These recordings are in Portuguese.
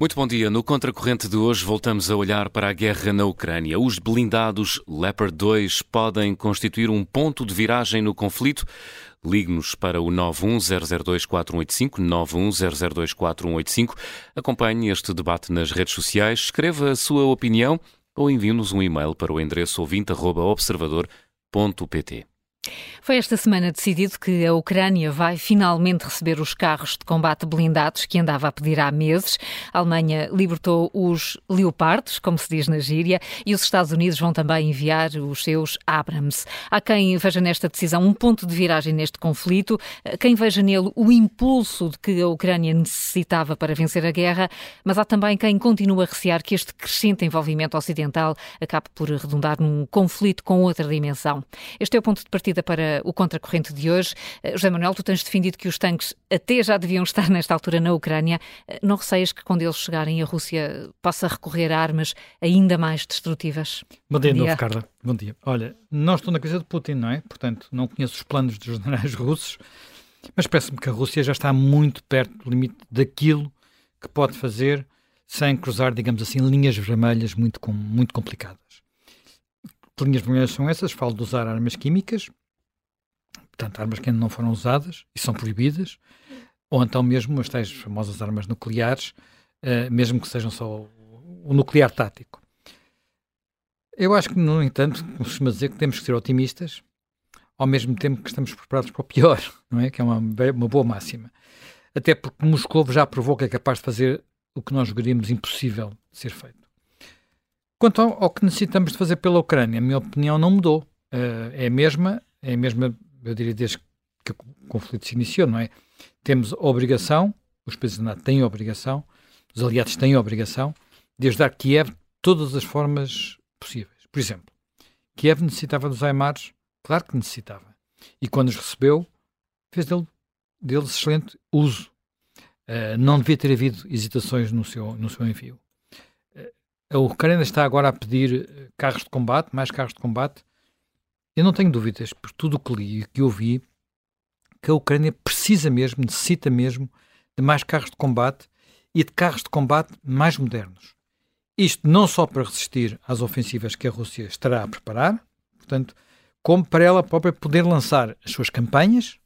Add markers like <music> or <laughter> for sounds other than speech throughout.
Muito bom dia. No Contracorrente de hoje voltamos a olhar para a guerra na Ucrânia. Os blindados Leopard 2 podem constituir um ponto de viragem no conflito? Ligue-nos para o 910024185, 910024185. Acompanhe este debate nas redes sociais, escreva a sua opinião ou envie-nos um e-mail para o endereço ouvinte.observador.pt. Foi esta semana decidido que a Ucrânia vai finalmente receber os carros de combate blindados que andava a pedir há meses. A Alemanha libertou os Leopardos, como se diz na gíria, e os Estados Unidos vão também enviar os seus Abrams. Há quem veja nesta decisão um ponto de viragem neste conflito, quem veja nele o impulso de que a Ucrânia necessitava para vencer a guerra, mas há também quem continua a recear que este crescente envolvimento ocidental acabe por redundar num conflito com outra dimensão. Este é o ponto de partida partida para o contracorrente de hoje. Eh, José Manuel, tu tens defendido que os tanques até já deviam estar <laughs> nesta altura na Ucrânia. Eh, não receias que quando eles chegarem a Rússia possa recorrer a armas ainda mais destrutivas? Bom dia, Bom dia. novo, Carla. Bom dia. Olha, não estou na coisa de Putin, não é? Portanto, não conheço os planos dos <laughs> generais russos, mas parece-me que a Rússia já está muito perto do limite daquilo que pode fazer sem cruzar, digamos assim, linhas vermelhas muito, muito complicadas. Que linhas vermelhas são essas? Falo de usar armas químicas, portanto, armas que ainda não foram usadas e são proibidas, ou então mesmo as tais famosas armas nucleares, uh, mesmo que sejam só o, nuclear tático. Eu acho que, no entanto, costuma dizer que temos que ser otimistas, ao mesmo tempo que estamos preparados para o pior, <laughs> não é? Que é uma, uma boa máxima. Até porque Moscou já provou que é capaz de fazer o que nós julgaríamos impossível de ser feito. Quanto ao, ao, que necessitamos de fazer pela Ucrânia, a minha opinião não mudou. Uh, é a mesma, é a mesma eu diria, desde que o conflito se iniciou, não é? Temos a obrigação, os países da NATO têm a obrigação, os aliados têm a obrigação de ajudar Kiev de todas as formas possíveis. Por exemplo, Kiev necessitava dos Aimars, claro que necessitava. E quando os recebeu, fez dele, deles excelente uso. Uh, não devia ter havido hesitações no seu, no seu envio. Uh, a Ucrânia está agora a pedir carros de combate, mais carros de combate, eu não tenho dúvidas, por tudo o que li e que ouvi, que a Ucrânia precisa mesmo, necessita mesmo de mais carros de combate e de carros de combate mais modernos. Isto não só para resistir às ofensivas que a Rússia estará a preparar, portanto, como para ela própria poder lançar as suas campanhas.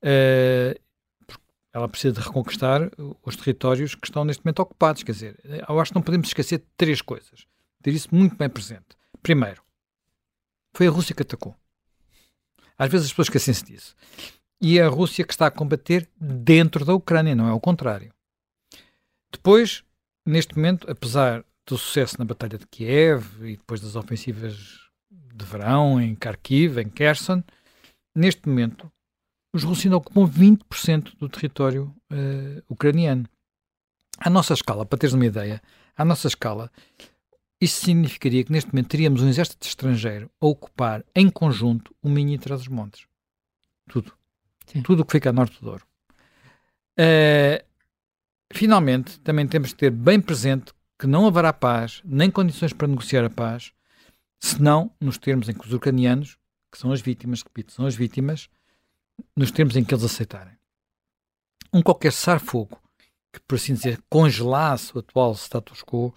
Uh, ela precisa de reconquistar os territórios que estão neste momento ocupados. Quer dizer, eu acho que não podemos esquecer de três coisas. Ter isso muito bem presente. Primeiro, foi a Rússia que atacou. Às vezes as pessoas esquecem-se disso. E é a Rússia que está a combater dentro da Ucrânia, não é o contrário. Depois, neste momento, apesar do sucesso na Batalha de Kiev e depois das ofensivas de verão em Kharkiv, em Kherson, neste momento, os russos ainda ocupam 20% do território uh, ucraniano. À nossa escala, para teres uma ideia, à nossa escala, isso significaria que neste momento teríamos um exército estrangeiro a ocupar em conjunto o Minho e Trás-os-Montes. Tudo. Sim. Tudo o que fica a norte do Douro. Uh, finalmente, também temos de ter bem presente que não haverá paz, nem condições para negociar a paz, senão nos termos em que os ucranianos, que são as vítimas, repito, são as vítimas, nos termos em que eles aceitarem. Um qualquer cessar-fogo que, por assim dizer, congelasse o atual status quo,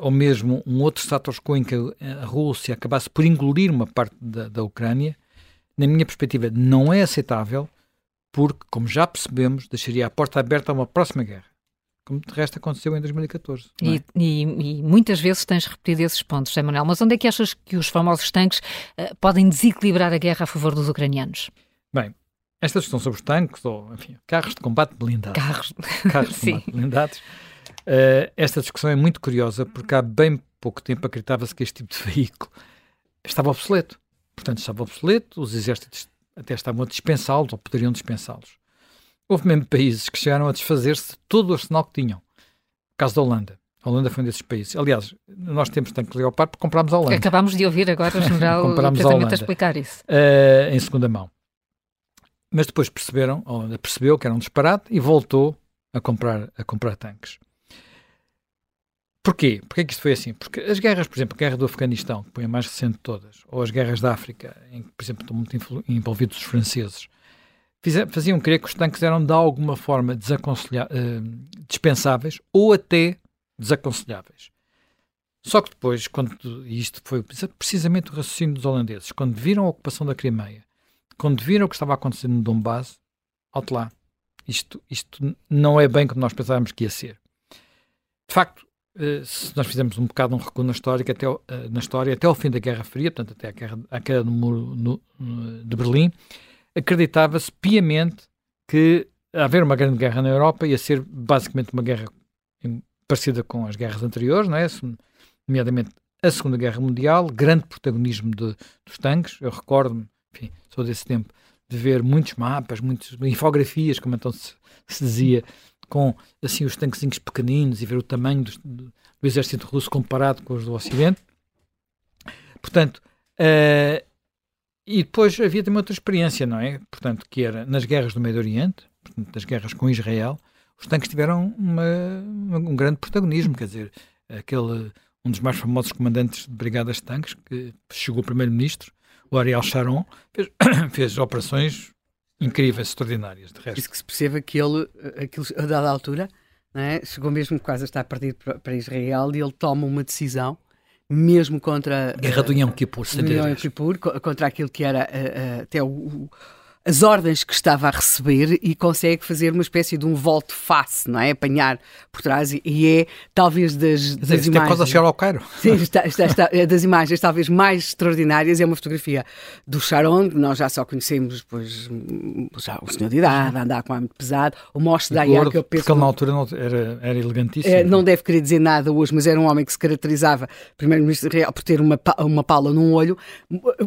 ou mesmo um outro status quo em que a Rússia acabasse por engolir uma parte da, da Ucrânia, na minha perspectiva, não é aceitável, porque, como já percebemos, deixaria a porta aberta a uma próxima guerra como de resto aconteceu em 2014. É? E, e, e, muitas vezes tens repetido esses pontos, José Manuel, mas onde é que achas que os famosos tanques uh, podem desequilibrar a guerra a favor dos ucranianos? Bem, esta discussão sobre os tanques, ou enfim, carros de combate blindados. Carros, carros de <laughs> combate blindados Uh, esta discussão é muito curiosa porque há bem pouco tempo acreditava-se que este tipo de <laughs> veículo estava obsoleto. Portanto, estava obsoleto, os exércitos até estavam a dispensá-los ou poderiam dispensá-los. Houve mesmo países que chegaram a desfazer-se de todo o arsenal que tinham. O caso da Holanda. A Holanda foi um desses países. Aliás, nós temos tanque Leopard porque comprámos a Holanda. Acabámos de ouvir agora o <laughs> general comprámos a explicar isso. Uh, em segunda mão. Mas depois perceberam, a Holanda percebeu que era um disparate e voltou a comprar, a comprar tanques. Porquê? Porquê que isto foi assim? Porque as guerras, por exemplo, a guerra do Afeganistão, que foi a mais recente de todas, ou as guerras da África, em que, por exemplo, estão muito envolvidos os franceses, faziam crer que os tanques eram de alguma forma uh, dispensáveis ou até desaconselháveis. Só que depois, quando e isto foi precisamente o raciocínio dos holandeses, quando viram a ocupação da Crimeia, quando viram o que estava acontecendo no Donbass, alto lá, isto, isto não é bem como nós pensávamos que ia ser. De facto, se nós fizermos um bocado um recuo na história, até, uh, na história, até ao fim da Guerra Fria, portanto até a, guerra, a queda do muro no, no, de Berlim, acreditava-se piamente que haver uma grande guerra na Europa ia ser basicamente uma guerra parecida com as guerras anteriores, não é? nomeadamente a Segunda Guerra Mundial, grande protagonismo de, dos tanques. Eu recordo-me, enfim, sou desse tempo, de ver muitos mapas, muitas infografias, como então se, se, dizia, com assim os tanquezinhos pequeninos e ver o tamanho do, do, exército russo comparado com os do Ocidente. Portanto, uh, e depois havia também outra experiência, não é? Portanto, que era nas guerras do Meio Oriente, portanto, das guerras com Israel, os tanques tiveram uma, um grande protagonismo, quer dizer, aquele um dos mais famosos comandantes de brigadas de tanques, que chegou primeiro-ministro, o Ariel Sharon, fez, <coughs> fez operações incríveis, extraordinárias, de resto. Isso que se perceba que ele, aquilo, a dada altura, é? chegou mesmo quase a estar perdido para, Israel e ele toma uma decisão mesmo contra... Guerra do Yom Kippur, Yom Kippur, contra aquilo que era uh, até o, as ordens que estava a receber e consegue fazer uma espécie de um volte-face, não é? Apanhar por trás e, e é talvez das, das Mas, imagens... É quase a chegar ao Cairo. Sim, está, está, está, é das imagens talvez mais extraordinárias é uma fotografia do Sharon, que nós já só conhecemos, pois, já o senhor de idade, andar com ar muito pesado, o Moshe Dayan, que eu penso... Porque ele na altura não, era, era elegantíssimo. É, não deve querer dizer nada hoje, mas era um homem que se caracterizava, primeiro-ministro real, por ter uma, uma pala num olho,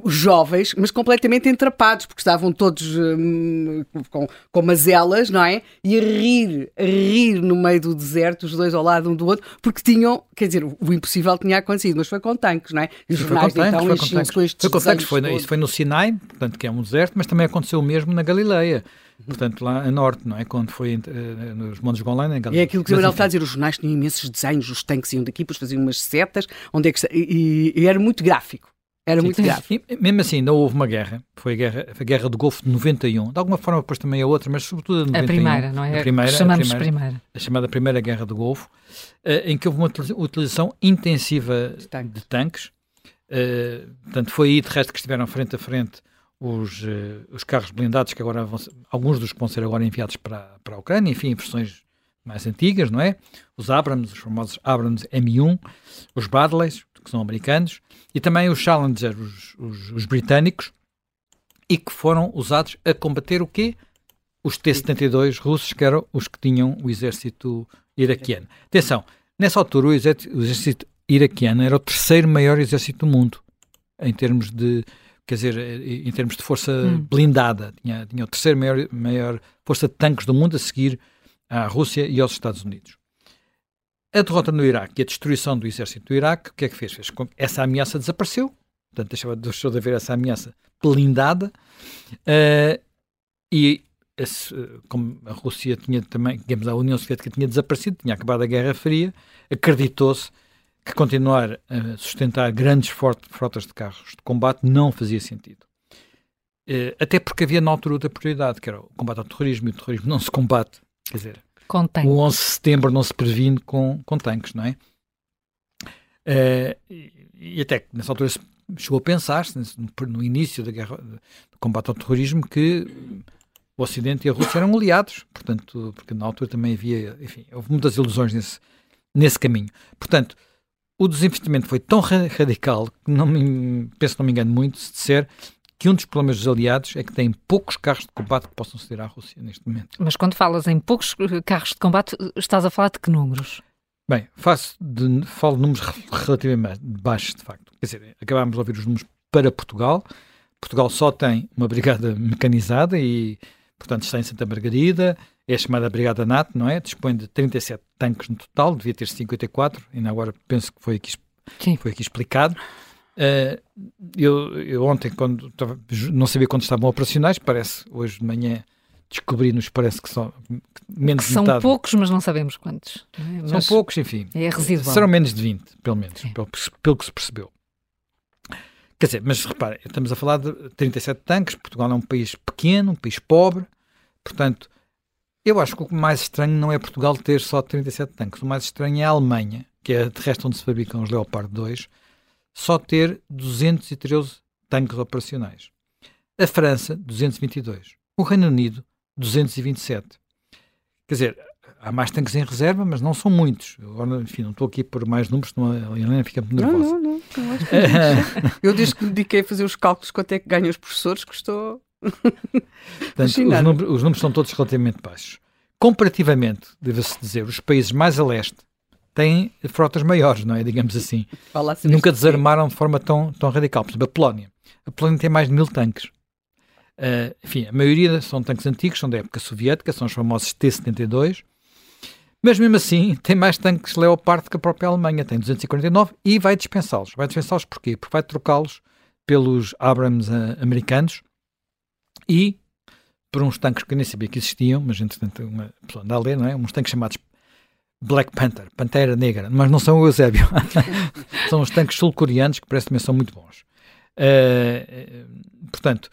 jovens, mas completamente entrapados, porque estavam todos Hum, com, com mazelas, não é? E a rir, a rir no meio do deserto, os dois ao lado um do outro, porque tinham, quer dizer, o impossível tinha acontecido, mas foi com tanques, não é? E os jornais então enchiam-se com estes Foi com tanques, foi, isso foi no Sinai, portanto, que é um deserto, mas também aconteceu o mesmo na Galileia portanto, lá a norte, não é? Quando foi uh, nos Montes Golã, em Galileia. É aquilo que o Manuel está a dizer, os jornais tinham imensos desenhos, os tanques iam daqui, depois faziam umas setas, onde é que e, e, era muito gráfico. Era Sim. muito grave. E, mesmo assim, não houve uma guerra. Foi a guerra, a guerra do Golfo de 91. De alguma forma, depois também a outra, mas sobretudo a de 91. A primeira, não é? A primeira, Chamamos a primeira, primeira. A chamada Primeira Guerra do Golfo, uh, em que houve uma utilização intensiva de tanques. De tanques. Uh, portanto, foi aí, de resto, que estiveram frente a frente os, uh, os carros blindados, que agora vão ser, alguns dos que vão ser agora enviados para, para a Ucrânia, enfim, versões mais antigas, não é? Os Abrams, os famosos Abrams M1, os Bradleys, que são americanos, e também os Challenger, os, os, os britânicos, e que foram usados a combater o quê? Os T-72 russos, que eram os que tinham o exército iraquiano. Atenção, nessa altura o exército, o exército iraquiano era o terceiro maior exército do mundo, em termos de, quer dizer, em termos de força hum. blindada. Tinha, tinha o terceiro maior, maior força de tanques do mundo a seguir à Rússia e aos Estados Unidos. A derrota no Iraque e a destruição do exército do Iraque, o que é que fez? fez com que essa ameaça desapareceu, portanto deixou, deixou de haver essa ameaça blindada uh, e como a Rússia tinha também, digamos, a União Soviética tinha desaparecido, tinha acabado a Guerra Fria, acreditou-se que continuar a sustentar grandes frotas de carros de combate não fazia sentido. Uh, até porque havia na altura outra prioridade, que era o combate ao terrorismo, e o terrorismo não se combate, quer dizer, com tanques. O 11 de setembro não se previne com, com tanques, não é? Uh, e, até que nessa altura se chegou a pensar, no, início da guerra do combate ao terrorismo, que o Ocidente e a Rússia eram aliados, portanto, porque na altura também havia, enfim, houve muitas ilusões nesse, nesse caminho. Portanto, o desinvestimento foi tão radical que não me, penso não me engano muito se disser que um dos problemas dos aliados é que têm poucos carros de combate que possam ceder à Rússia neste momento. Mas quando falas em poucos carros de combate, estás a falar de que números? Bem, faço de, falo de números relativamente baixos, de facto. Quer dizer, acabámos de ouvir os números para Portugal. Portugal só tem uma brigada <laughs> mecanizada e, portanto, está em Santa Margarida. É chamada Brigada NATO, não é? Dispõe de 37 tanques no total, devia ter 54, ainda agora penso que foi aqui, foi aqui explicado. Uh, eu, eu, ontem, quando tava, não sabia quando estavam operacionais, parece, hoje de manhã descobri-nos, parece que são menos que São metade. poucos, mas não sabemos quantos. É? São poucos, enfim. É residual. Serão menos de 20, pelo menos, pelo, pelo, que se percebeu. Quer dizer, mas repare, estamos a falar de 37 tanques, Portugal é um país pequeno, um país pobre, Portanto, eu acho que o mais estranho não é Portugal ter só 37 tanques. O mais estranho é a Alemanha, que é de resto onde se fabricam os Leopard 2, só ter 213 tanques operacionais. A França, 222. O Reino Unido, 227. Quer dizer, há mais tanques em reserva, mas não são muitos. Agora, enfim, não estou aqui por mais números, senão a Helena fica muito nervosa. Não, não, não. <laughs> Eu desde que me dediquei a fazer os cálculos quanto é que ganham os professores, custou. <laughs> Portanto, os, números, os números são todos relativamente baixos. Comparativamente, deve-se dizer, os países mais a leste têm frotas maiores, não é? Digamos assim. Nunca desarmaram de forma tão, tão radical. Por exemplo, a Polónia. A Polónia tem mais de mil tanques. Uh, enfim, a maioria são tanques antigos, são da época soviética, são os famosos T-72. Mas mesmo assim, <laughs> tem mais tanques Leopard que a própria Alemanha, tem 249 e vai dispensá-los. Vai dispensá-los porquê? Porque vai trocá-los pelos Abrams uh, americanos e por uns tanques que eu nem sabia que existiam, mas entretanto uma pessoa anda a ler, não é? Uns tanques chamados Black Panther, Pantera Negra, mas não são o Eusébio. <laughs> são os tanques sul-coreanos que parece também são muito bons. Uh, portanto,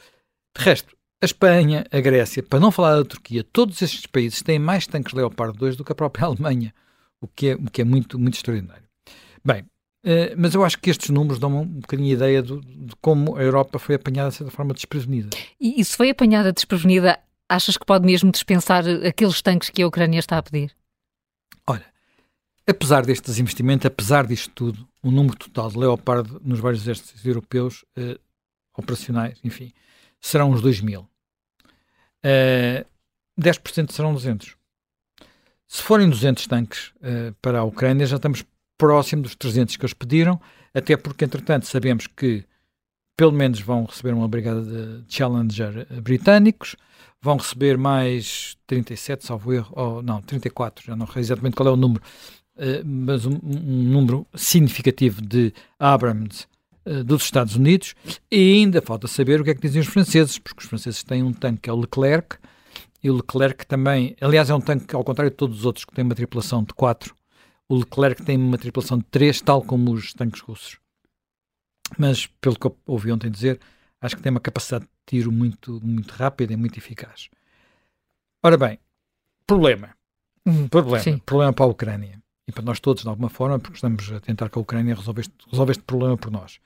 de resto, a Espanha, a Grécia, para não falar da Turquia, todos estes países têm mais tanques Leopard 2 do que a própria <laughs> Alemanha, o que é, o que é muito, muito extraordinário. Bem, uh, mas eu acho que estes números dão um bocadinho ideia do, de como a Europa foi apanhada de certa forma desprevenida. E, e se foi apanhada desprevenida, achas que pode mesmo dispensar aqueles tanques que a Ucrânia está a pedir? Apesar deste desinvestimento, apesar disto tudo, o número total de Leopard nos vários exércitos europeus uh, operacionais, enfim, serão uns 2 mil. Uh, 10% serão 200. Se forem 200 tanques uh, para a Ucrânia, já estamos próximo dos 300 que eles pediram, até porque, entretanto, sabemos que pelo menos vão receber uma brigada de Challenger britânicos, vão receber mais 37, salvo erro, ou não, 34, já não sei exatamente qual é o número, mas um, um, número significativo de Abrams eh, dos Estados Unidos e ainda falta saber o que é que dizem os franceses, porque os franceses têm um tanque que é o Leclerc e o Leclerc também, aliás, é um tanque ao contrário de todos os outros que tem uma tripulação de 4. O Leclerc tem uma tripulação de 3, tal como os tanques russos. Mas, pelo que eu ouvi ontem dizer, acho que tem uma capacidade de tiro muito, muito rápida e muito eficaz. Ora bem, problema. Hum, problema. Sim. Problema para a Ucrânia e para nós todos, de alguma forma, porque estamos a tentar que a Ucrânia resolva este, resolva este problema por nós,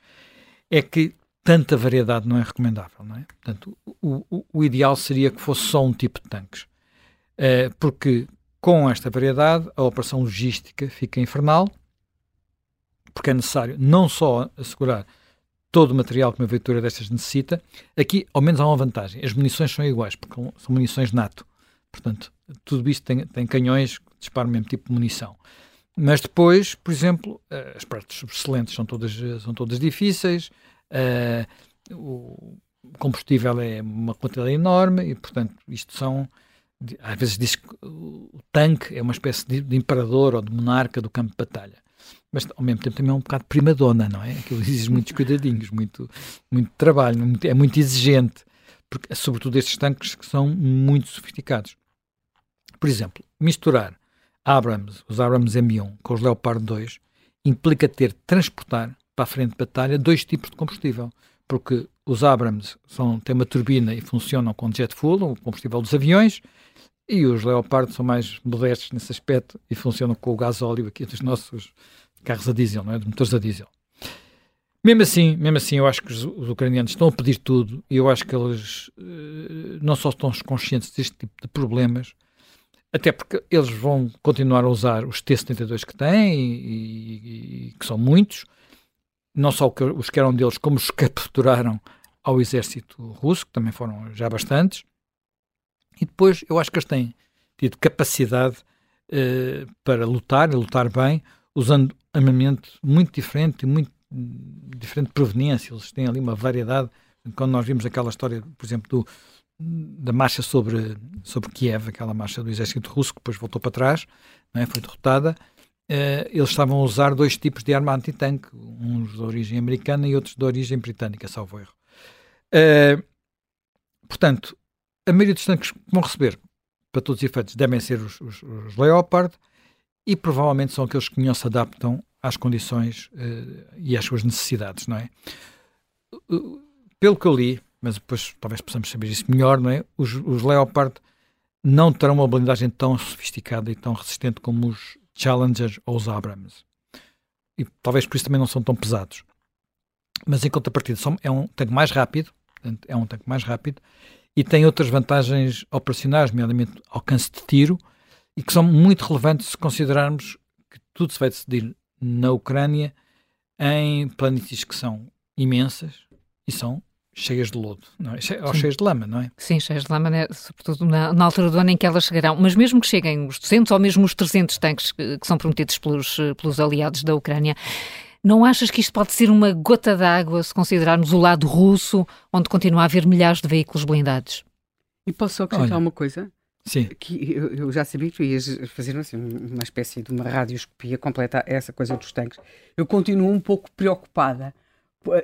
é que tanta variedade não é recomendável. Não é? Portanto, o, o, o ideal seria que fosse só um tipo de tanques. Uh, porque com esta variedade, a operação logística fica infernal, porque é necessário não só assegurar todo o material que uma viatura destas necessita, aqui ao menos há uma vantagem, as munições são iguais, porque são munições NATO. Portanto, tudo isto tem, tem canhões que disparam o mesmo tipo de munição. Mas depois, por exemplo, eh, as partes excelentes são todas, são todas difíceis, uh, o combustível é uma quantidade enorme e, portanto, isto são. Às vezes diz que o tanque é uma espécie de, de imperador ou de monarca do campo de batalha mas ao mesmo tempo também é um bocado primadona, não é? Aquilo exige muitos cuidadinhos, muito, muito trabalho, muito, é muito exigente, porque, sobretudo estes tanques que são muito sofisticados. Por exemplo, misturar Abrams, os Abrams M1 com os Leopard 2 implica ter transportar para a frente de batalha dois tipos de combustível, porque os Abrams são, têm uma turbina e funcionam com jet fuel, o combustível dos aviões, e os Leopard são mais modestos nesse aspecto e funcionam com o gás óleo aqui dos nossos carros a diesel, não é? de motores a diesel. Mesmo assim, mesmo assim, eu acho que os, os, ucranianos estão a pedir tudo e eu acho que eles uh, não só estão conscientes deste tipo de problemas, até porque eles vão continuar a usar os T-72 que têm e, e, que são muitos, não só os que eram deles, como os que <laughs> capturaram ao exército russo, que também foram já bastantes. E depois eu acho que eles têm tido capacidade uh, para lutar, e lutar bem, usando armamento muito diferente e muito diferente proveniência. Eles têm ali uma variedade. Quando nós vimos aquela história, por exemplo, do, da marcha sobre, sobre Kiev, aquela marcha do exército russo que depois voltou para trás, é? foi derrotada, uh, eles estavam a usar dois tipos de arma antitanque, uns de origem americana e outros de origem britânica, salvo erro. Uh, portanto, a maioria dos tanques que vão receber, para todos os efeitos, devem ser os, os, os Leopard e provavelmente são aqueles que melhor se adaptam às condições uh, e às suas necessidades, não é? pelo que eu li, mas depois talvez possamos saber isso melhor, não é? Os, os Leopard não terão uma blindagem tão sofisticada e tão resistente como os Challengers ou os Abrams. E talvez por isso também não são tão pesados. Mas em contrapartida, são, é um tanque mais rápido, é um tanque mais rápido, e tem outras vantagens operacionais, nomeadamente alcance de tiro, e que são muito relevantes se considerarmos que tudo se vai decidir na Ucrânia em planícies que são imensas e são cheias de lodo, não é? ou cheias de lama, não é? Sim, cheias de lama, né? sobretudo na, na, altura do ano em que elas chegarão. Mas mesmo que cheguem os 200 ou mesmo os 300 tanques que, que são prometidos pelos, pelos aliados da Ucrânia, não achas que isto pode ser uma gota d'água se considerarmos o lado russo, onde continua a haver milhares de veículos blindados? E posso só acrescentar Olha, uma coisa? Sim. Que eu, eu, já sabia que tu ias fazer assim, uma espécie de uma radioscopia completa a essa coisa dos tanques. Eu continuo um pouco preocupada.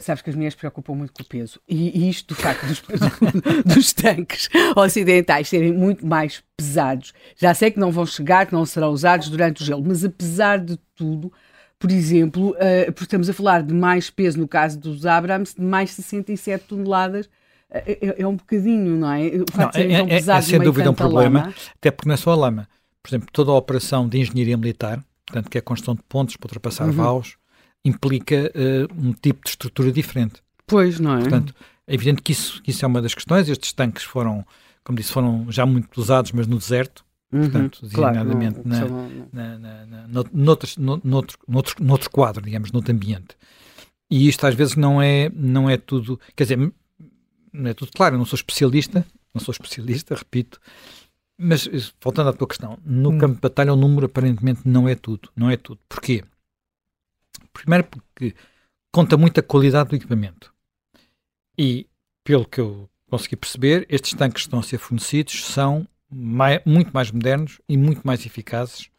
Sabes que as mulheres preocupam muito com o peso. E, isto, do facto dos, <laughs> dos tanques ocidentais serem muito mais pesados. Já sei que não vão chegar, que não serão usados durante o gelo, mas apesar de tudo, por exemplo, uh, porque estamos a falar de mais peso no caso dos Abrams, de mais 67 toneladas é, é, é, um bocadinho, não é? Não, de é, é, é sem dúvida um problema, lama. até porque não é só a lama. Por exemplo, toda a operação de engenharia militar, portanto, que é a construção de pontos para ultrapassar uhum. vaus, implica uh, um tipo de estrutura diferente. Pois, não é? Portanto, é evidente que isso, que isso é uma das questões. Estes tanques foram, como disse, foram já muito usados, mas no deserto. Uhum, portanto, designadamente claro, não, na, na, na, na, noutro, noutro, noutro, noutro quadro, digamos, noutro ambiente. E isto às vezes não é, não é tudo. Quer dizer, não é tudo claro, eu não sou especialista, não sou especialista, <laughs> repito, mas voltando à tua questão, no hum. campo de batalha o número aparentemente não é tudo, não é tudo. Porquê? Primeiro porque conta muito a qualidade do equipamento. E, pelo que eu consegui perceber, estes tanques que estão a ser fornecidos são muito mais modernos e muito mais eficazes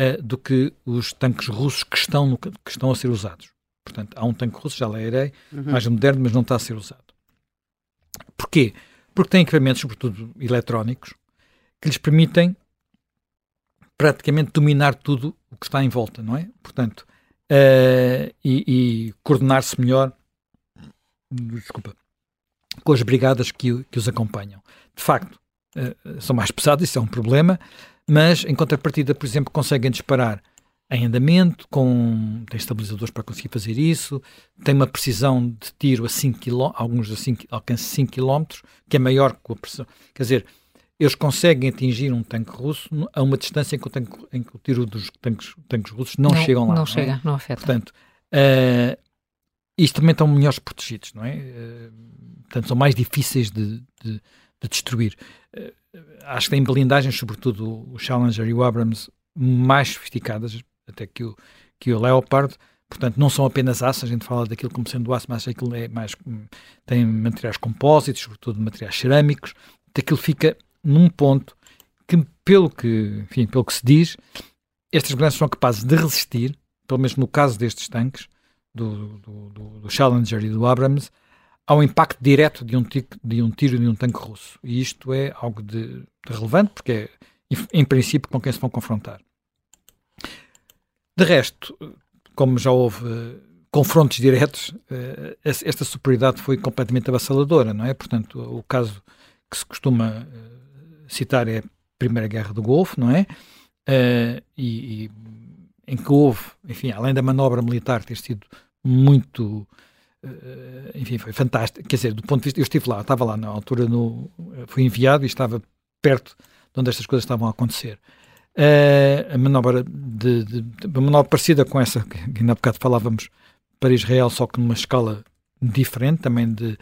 uh, do que os tanques russos que estão, no, que estão a ser usados. Portanto, há um tanque russo, já lerei, uhum. mais moderno, mas não está a ser usado. Porquê? Porque tem equipamentos, sobretudo eletrónicos, que lhes permitem praticamente dominar tudo o que está em volta, não é? Portanto, uh, e, e coordenar-se melhor, desculpa, com as brigadas que, que os acompanham. De facto, uh, são mais pesados, isso é um problema, mas em contrapartida, por exemplo, conseguem disparar em andamento, com, tem estabilizadores para conseguir fazer isso, tem uma precisão de tiro a 5 km, alguns a 5, alcance 5 km, que é maior que a precisão. Quer dizer, eles conseguem atingir um tanque russo a uma distância em que o, tanque, em que o tiro dos tanques, tanques russos não, não chegam lá. Não, não chega, é? não afeta. Portanto, uh, isto também estão melhores protegidos, não é? Uh, portanto, são mais difíceis de, de, de destruir. Uh, acho que têm blindagens, sobretudo o Challenger e o Abrams, mais sofisticadas, até que o, que o Leopard. Portanto, não são apenas aço, a gente fala daquilo como sendo aço, mas aquilo é mais. tem materiais compósitos, sobretudo materiais cerâmicos. Aquilo fica num ponto que, pelo que, enfim, pelo que se diz, estas balanças são capazes de resistir, pelo menos no caso destes tanques, do, do, do, Challenger e do Abrams, ao impacto direto de um, de um tiro de um tanque russo. E isto é algo de, de relevante, porque é, em princípio, com quem se vão confrontar. De resto, como já houve uh, confrontos diretos, uh, esta superioridade foi completamente avassaladora, não é? Portanto, o caso que se costuma uh, citar é a Primeira Guerra do Golfo, não é? E, e, em que houve, enfim, além da manobra militar ter sido muito enfim, foi fantástico. Quer dizer, do ponto de vista, eu estive lá, estava lá na altura, no, fui enviado e estava perto de onde estas coisas estavam a acontecer. Uh, a manobra de, de, de, uma manobra parecida com essa que ainda há bocado falávamos para Israel, só que numa escala diferente, também de, de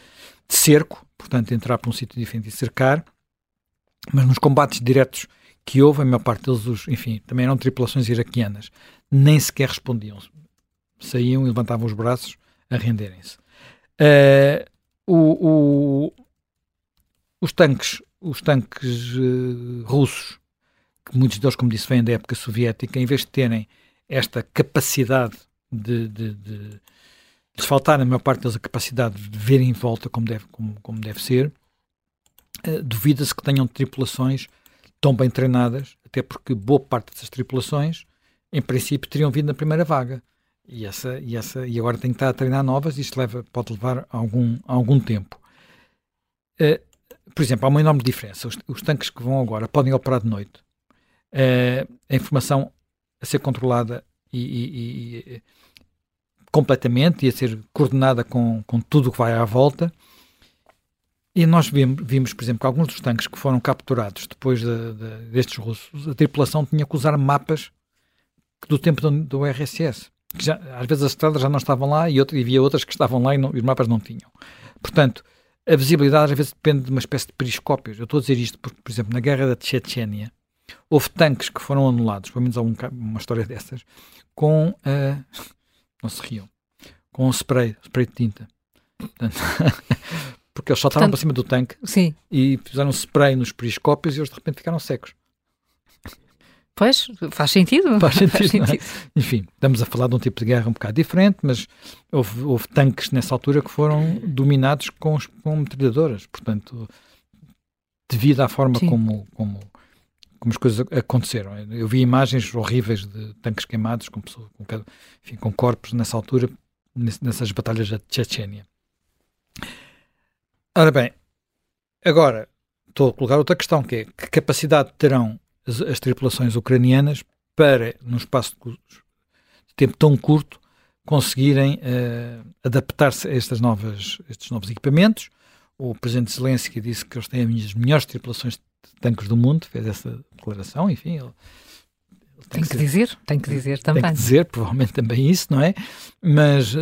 cerco, portanto, entrar para um sítio diferente e cercar, mas nos combates diretos que houve, a maior parte deles, os, enfim, também eram tripulações iraquianas, nem sequer respondiam. Saíam e levantavam os braços a renderem-se. Uh, o, o, os tanques, os tanques uh, russos que muitos deles, como disse, vêm da época soviética, em vez de terem esta capacidade de, de, de, de faltar, na maior parte deles, a capacidade de ver em volta como deve, como, como deve ser, duvida-se que tenham tripulações tão bem treinadas, até porque boa parte dessas tripulações, em princípio, teriam vindo na primeira vaga. E, essa, e, essa, e agora tem que estar a treinar novas, isto leva, pode levar algum, algum tempo. Uh, por exemplo, há uma enorme diferença. Os, os tanques que vão agora podem operar de noite. Uh, a informação a ser controlada e, e, e, completamente e a ser coordenada com, com tudo o que vai à volta. E nós vimos, vimos, por exemplo, que alguns dos tanques que foram capturados depois de, de, destes russos, a tripulação tinha que usar mapas do tempo do, do RSS. Que já, às vezes as estradas já não estavam lá e, outro, e havia outras que estavam lá e, não, e os mapas não tinham. Portanto, a visibilidade às vezes depende de uma espécie de periscópios. Eu estou a dizer isto porque, por exemplo, na guerra da Chechênia, houve tanques que foram anulados, pelo menos há um, uma história dessas, com. Uh, não se riam. Com um spray, spray de tinta. Portanto, <laughs> porque eles saltaram Portanto, para cima do tanque sim. e fizeram spray nos periscópios e eles de repente ficaram secos. Pois, faz sentido. Faz sentido. Faz sentido. É? Enfim, estamos a falar de um tipo de guerra um bocado diferente, mas houve, houve tanques nessa altura que foram dominados com, com metralhadoras. Portanto, devido à forma como, como, como as coisas aconteceram. Eu vi imagens horríveis de tanques queimados com, pessoas, com, enfim, com corpos nessa altura, nessas batalhas da Chechênia. Ora bem, agora estou a colocar outra questão, que é que capacidade terão as, as tripulações ucranianas para, num espaço de tempo tão curto, conseguirem uh, adaptar-se a estas novas, estes novos equipamentos. O presidente Zelensky disse que eles têm as melhores tripulações de tanques do mundo, fez essa declaração, enfim. Ele, ele tem, que, que dizer, tem que dizer também. Tem que dizer, provavelmente também isso, não é? Mas uh,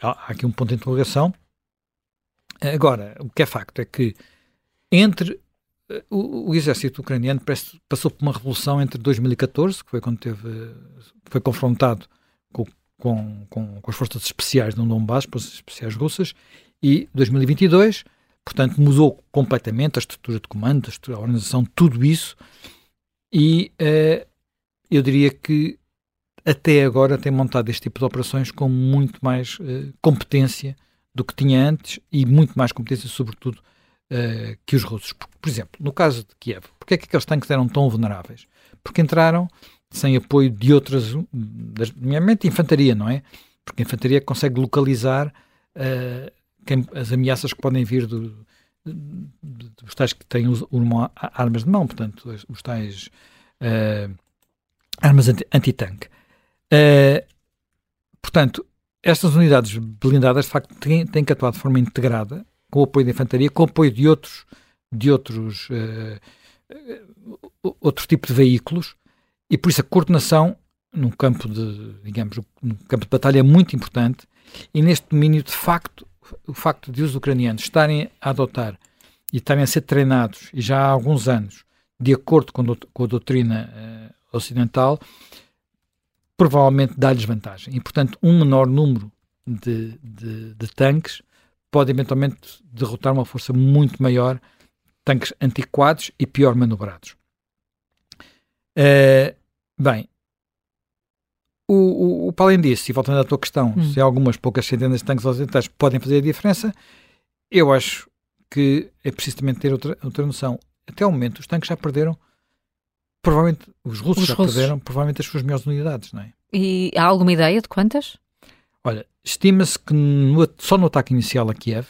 há aqui um ponto de interrogação. Agora, o que é facto é que entre o, o, exército ucraniano passou por uma revolução entre 2014, que foi quando teve, foi confrontado com, com, com, as forças especiais no Donbass, forças especiais russas, e 2022, portanto, mudou completamente a estrutura de comando, a, estrutura, a organização, tudo isso, e uh, eu diria que até agora tem montado este tipo de operações com muito mais uh, competência do que tinha antes e muito mais competência, sobretudo, uh, que os russos. Por, por, exemplo, no caso de Kiev, porque é que aqueles tanques eram tão vulneráveis? Porque entraram sem apoio de outras, nomeadamente infantaria, não é? Porque a infantaria consegue localizar uh, quem, as ameaças que podem vir do, dos tais que têm os, armas de mão, portanto, os, os tais uh, armas anti-tanque. uh, portanto, estas unidades blindadas, de facto, têm, têm que atuar de forma integrada com o apoio da infantaria, com o apoio de outros, de outros, uh, outro tipo de veículos, e por isso a coordenação num campo de, digamos, num campo de batalha é muito importante, e neste domínio, de facto, o facto de os ucranianos estarem a adotar e estarem a ser treinados, e já há alguns anos, de acordo com, do, com a doutrina uh, ocidental, provavelmente dá-lhes vantagem. E, portanto, um menor número de, de, de tanques pode eventualmente derrotar uma força muito maior, tanques antiquados e pior manobrados. Uh, bem, o, o, para além disso, e voltando à tua questão, hum. se algumas poucas centenas de tanques ocidentais podem fazer a diferença, eu acho que é preciso também ter outra, outra noção. Até o momento, os tanques já perderam, provavelmente, os russos os já russos. perderam, provavelmente, as suas melhores unidades, não é? E há alguma ideia de quantas? Olha, estima-se que no, só no ataque inicial a Kiev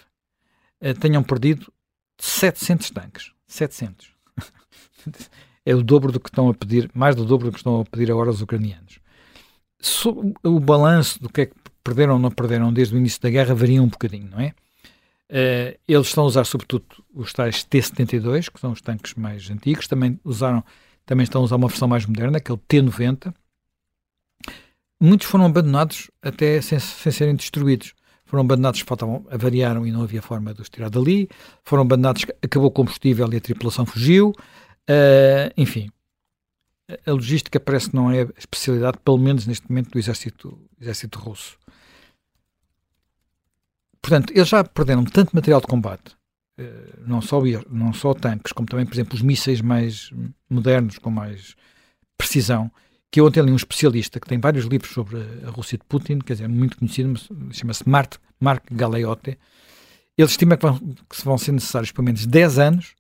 uh, tenham perdido 700 tanques. 700. <laughs> é o dobro do que estão a pedir, mais do dobro do que estão a pedir agora os ucranianos. So, o balanço do que é que perderam ou não perderam desde o início da guerra varia um bocadinho, não é? Uh, eles estão a usar sobretudo os tais T-72, que são os tanques mais antigos, também usaram, também estão a usar uma versão mais moderna, que é o T-90, muitos foram abandonados até sem, sem serem destruídos. Foram abandonados, faltavam, avariaram e não havia forma de os tirar dali. Foram abandonados, acabou o combustível e a tripulação fugiu. Uh, enfim, a logística parece que não é especialidade, pelo menos neste momento, do exército, exército russo. Portanto, eles já perderam tanto material de combate, não, só, não só tanques, como também, por exemplo, os mísseis mais modernos, com mais precisão, que ontem li um especialista que tem vários livros sobre a Rússia de Putin, quer dizer, muito conhecido, chama-se Mark, Mark Galeote. Ele estima que vão, que vão ser necessários pelo menos 10 anos,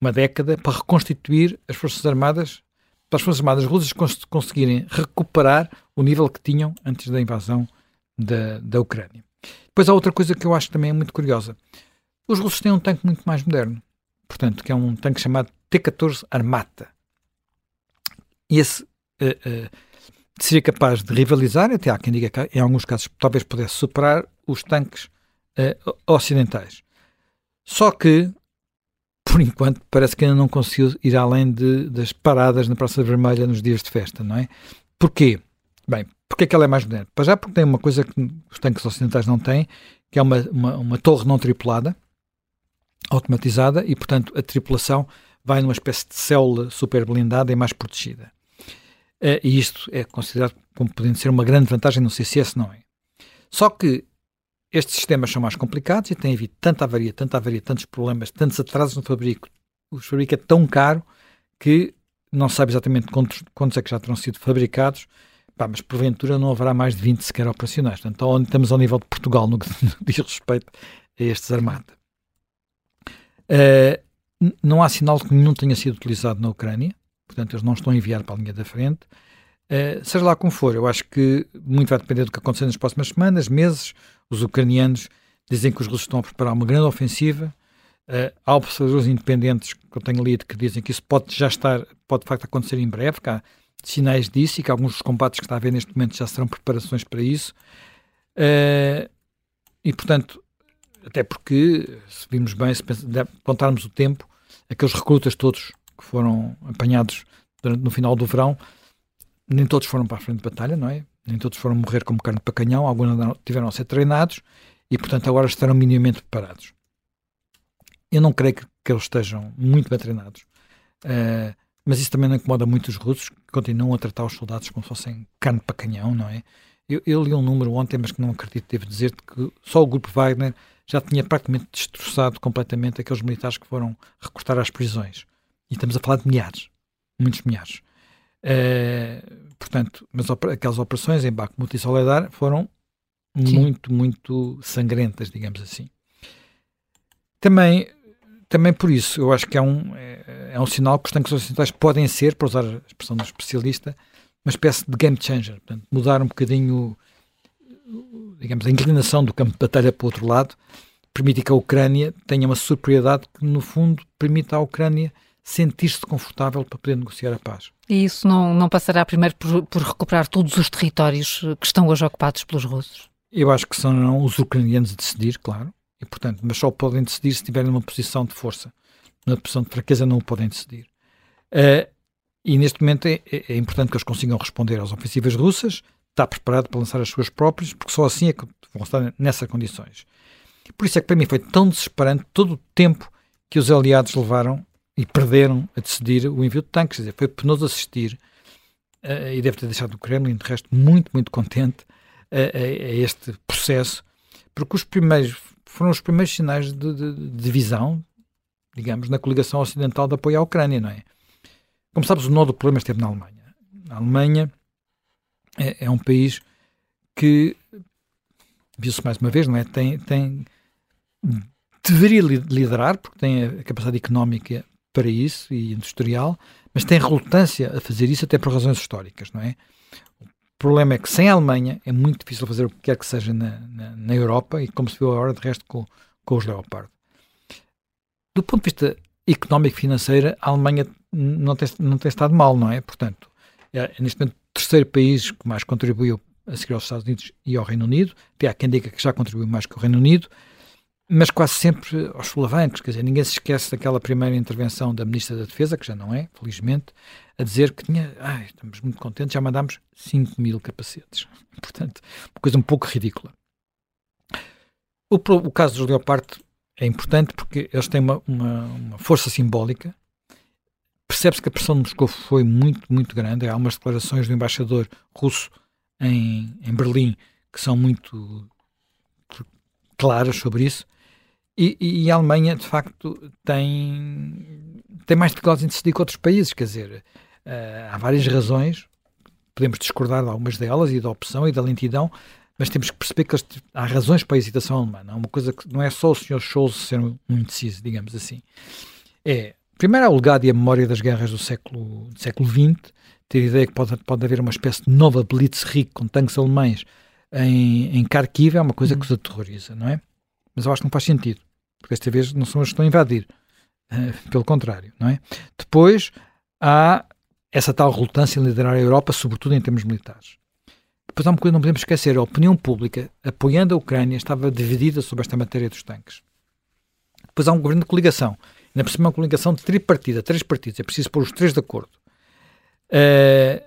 uma década, para reconstituir as Forças Armadas, para as Forças Armadas russas cons conseguirem recuperar o nível que tinham antes da invasão da, da Ucrânia. Depois há outra coisa que eu acho também muito curiosa. Os russos têm um tanque muito mais moderno. portanto, que é um tanque chamado T-14 Armata. E esse uh, uh, seria capaz de rivalizar, até há quem diga que em alguns casos talvez pudesse superar os tanques uh, ocidentais. Só que, por enquanto, parece que ainda não conseguiu ir além de, das paradas na Praça Vermelha nos dias de festa, não é? Porquê? Bem, porque é que ela é mais moderna? Para já porque tem uma coisa que os tanques ocidentais não têm, que é uma, uma, uma torre não tripulada, automatizada, e, portanto, a tripulação vai numa espécie de célula super blindada e mais protegida. Uh, e isto é considerado como podendo ser uma grande vantagem, sei se esse não é. Só que estes sistemas são mais complicados e têm havido tanta avaria, tanta avaria, tantos problemas, tantos atrasos no fabrico. O fabrico é tão caro que não sabe exatamente quantos, quantos é que já terão sido fabricados, pá, mas porventura não haverá mais de 20 sequer operacionais. Portanto, estamos ao nível de Portugal no que <laughs> diz respeito a estes armados. Uh, não há sinal de que nenhum tenha sido utilizado na Ucrânia, portanto, eles não estão a enviar para a linha da frente. Uh, seja lá como for, eu acho que muito vai depender do que acontecer nas próximas semanas, meses. Os ucranianos dizem que os russos estão a preparar uma grande ofensiva. Uh, há observadores independentes que eu tenho lido que dizem que isso pode já estar, pode de facto acontecer em breve, que há sinais disso e que alguns dos combates que está a haver neste momento já serão preparações para isso. Uh, e portanto, até porque, se vimos bem, se contarmos o tempo, aqueles recrutas todos que foram apanhados durante, no final do verão, nem todos foram para a frente de batalha, não é? Nem todos foram morrer como carne para canhão, alguns tiveram a ser treinados e, portanto, agora estarão minimamente preparados. Eu não creio que, que eles estejam muito bem treinados, uh, mas isso também não incomoda muito os russos, que continuam a tratar os soldados como se fossem carne para canhão, não é? Eu, eu li um número ontem, mas que não acredito, devo dizer que só o grupo Wagner já tinha praticamente destroçado completamente aqueles militares que foram recrutar às prisões. E estamos a falar de milhares, muitos milhares. Uh, portanto, mas aquelas operações em Bakhmut e Soledar foram Sim. muito, muito sangrentas, digamos assim. Também, também por isso, eu acho que é um, é, é um sinal que os tanques ocidentais podem ser, para usar a expressão do especialista, uma espécie de game changer, portanto, mudar um bocadinho digamos, a inclinação do campo de batalha para o outro lado, permite que a Ucrânia tenha uma superioridade que, no fundo, permita à Ucrânia sentir-se confortável para poder negociar a paz. E isso não, não passará primeiro por, por, recuperar todos os territórios que estão hoje ocupados pelos russos? Eu acho que são os ucranianos a decidir, claro, e portanto, mas só podem decidir se estiverem numa posição de força. Numa posição de fraqueza não o podem decidir. Uh, e neste momento é, é, é importante que eles consigam responder às ofensivas russas, está preparado para lançar as suas próprias, porque só assim é que vão estar nessas condições. Por isso é que para mim foi tão desesperante todo o tempo que os aliados levaram e perderam a decidir o envio de tanques. Quer dizer, foi penoso assistir uh, e deve ter deixado o Kremlin, de resto, muito, muito contente a, a, este processo, porque os primeiros foram os primeiros sinais de divisão, digamos, na coligação ocidental de apoio à Ucrânia, não é? Como sabes, o nó do problema esteve na Alemanha. A Alemanha é, é um país que, viu-se mais uma vez, não é? Tem, tem, deveria liderar, porque tem a capacidade económica para isso e industrial, mas tem relutância a fazer isso até por razões históricas, não é? O problema é que sem a Alemanha é muito difícil fazer o que quer que seja na, na, na Europa e como se viu agora de resto com, com os Leopard. Do ponto de vista económico e financeiro, a Alemanha não tem, não tem estado mal, não é? Portanto, é, neste momento terceiro país que mais contribuiu a seguir aos Estados Unidos e ao Reino Unido. Até há quem diga que já contribuiu mais que o Reino Unido, mas quase sempre aos solavancos. Quer dizer, ninguém se esquece daquela primeira intervenção da Ministra da Defesa, que já não é, felizmente, a dizer que tinha, ai, estamos muito contentes, já mandámos 5 mil capacetes. <laughs> Portanto, uma coisa um pouco ridícula. O, o caso dos Leopard é importante porque eles têm uma, uma, uma força simbólica Percebe-se que a pressão de Moscou foi muito, muito grande. Há umas declarações do embaixador russo em, em Berlim que são muito claras sobre isso. E, e, a Alemanha, de facto, tem, tem mais dificuldades em decidir que outros países. Quer dizer, uh, há várias razões, podemos discordar de algumas delas e da opção e da lentidão, mas temos que perceber que há razões para a hesitação alemã. Não é uma coisa que não é só o Sr. Scholz ser um indeciso, digamos assim. É Primeiro, há o legado e a memória das guerras do século, do século XX, ter a ideia que pode, pode haver uma espécie de nova Blitzkrieg com tanques alemães em, em Kharkiv é uma coisa que os aterroriza, não é? Mas eu acho que não faz sentido, porque desta vez não são os que estão a invadir. Uh, pelo contrário, não é? Depois há essa tal relutância em liderar a Europa, sobretudo em termos militares. Depois há uma coisa que não podemos esquecer: a opinião pública, apoiando a Ucrânia, estava dividida sobre esta matéria dos tanques. Depois há um governo de coligação, ainda por cima uma coligação de tripartida, três partidos, é preciso pôr os três de acordo. Uh,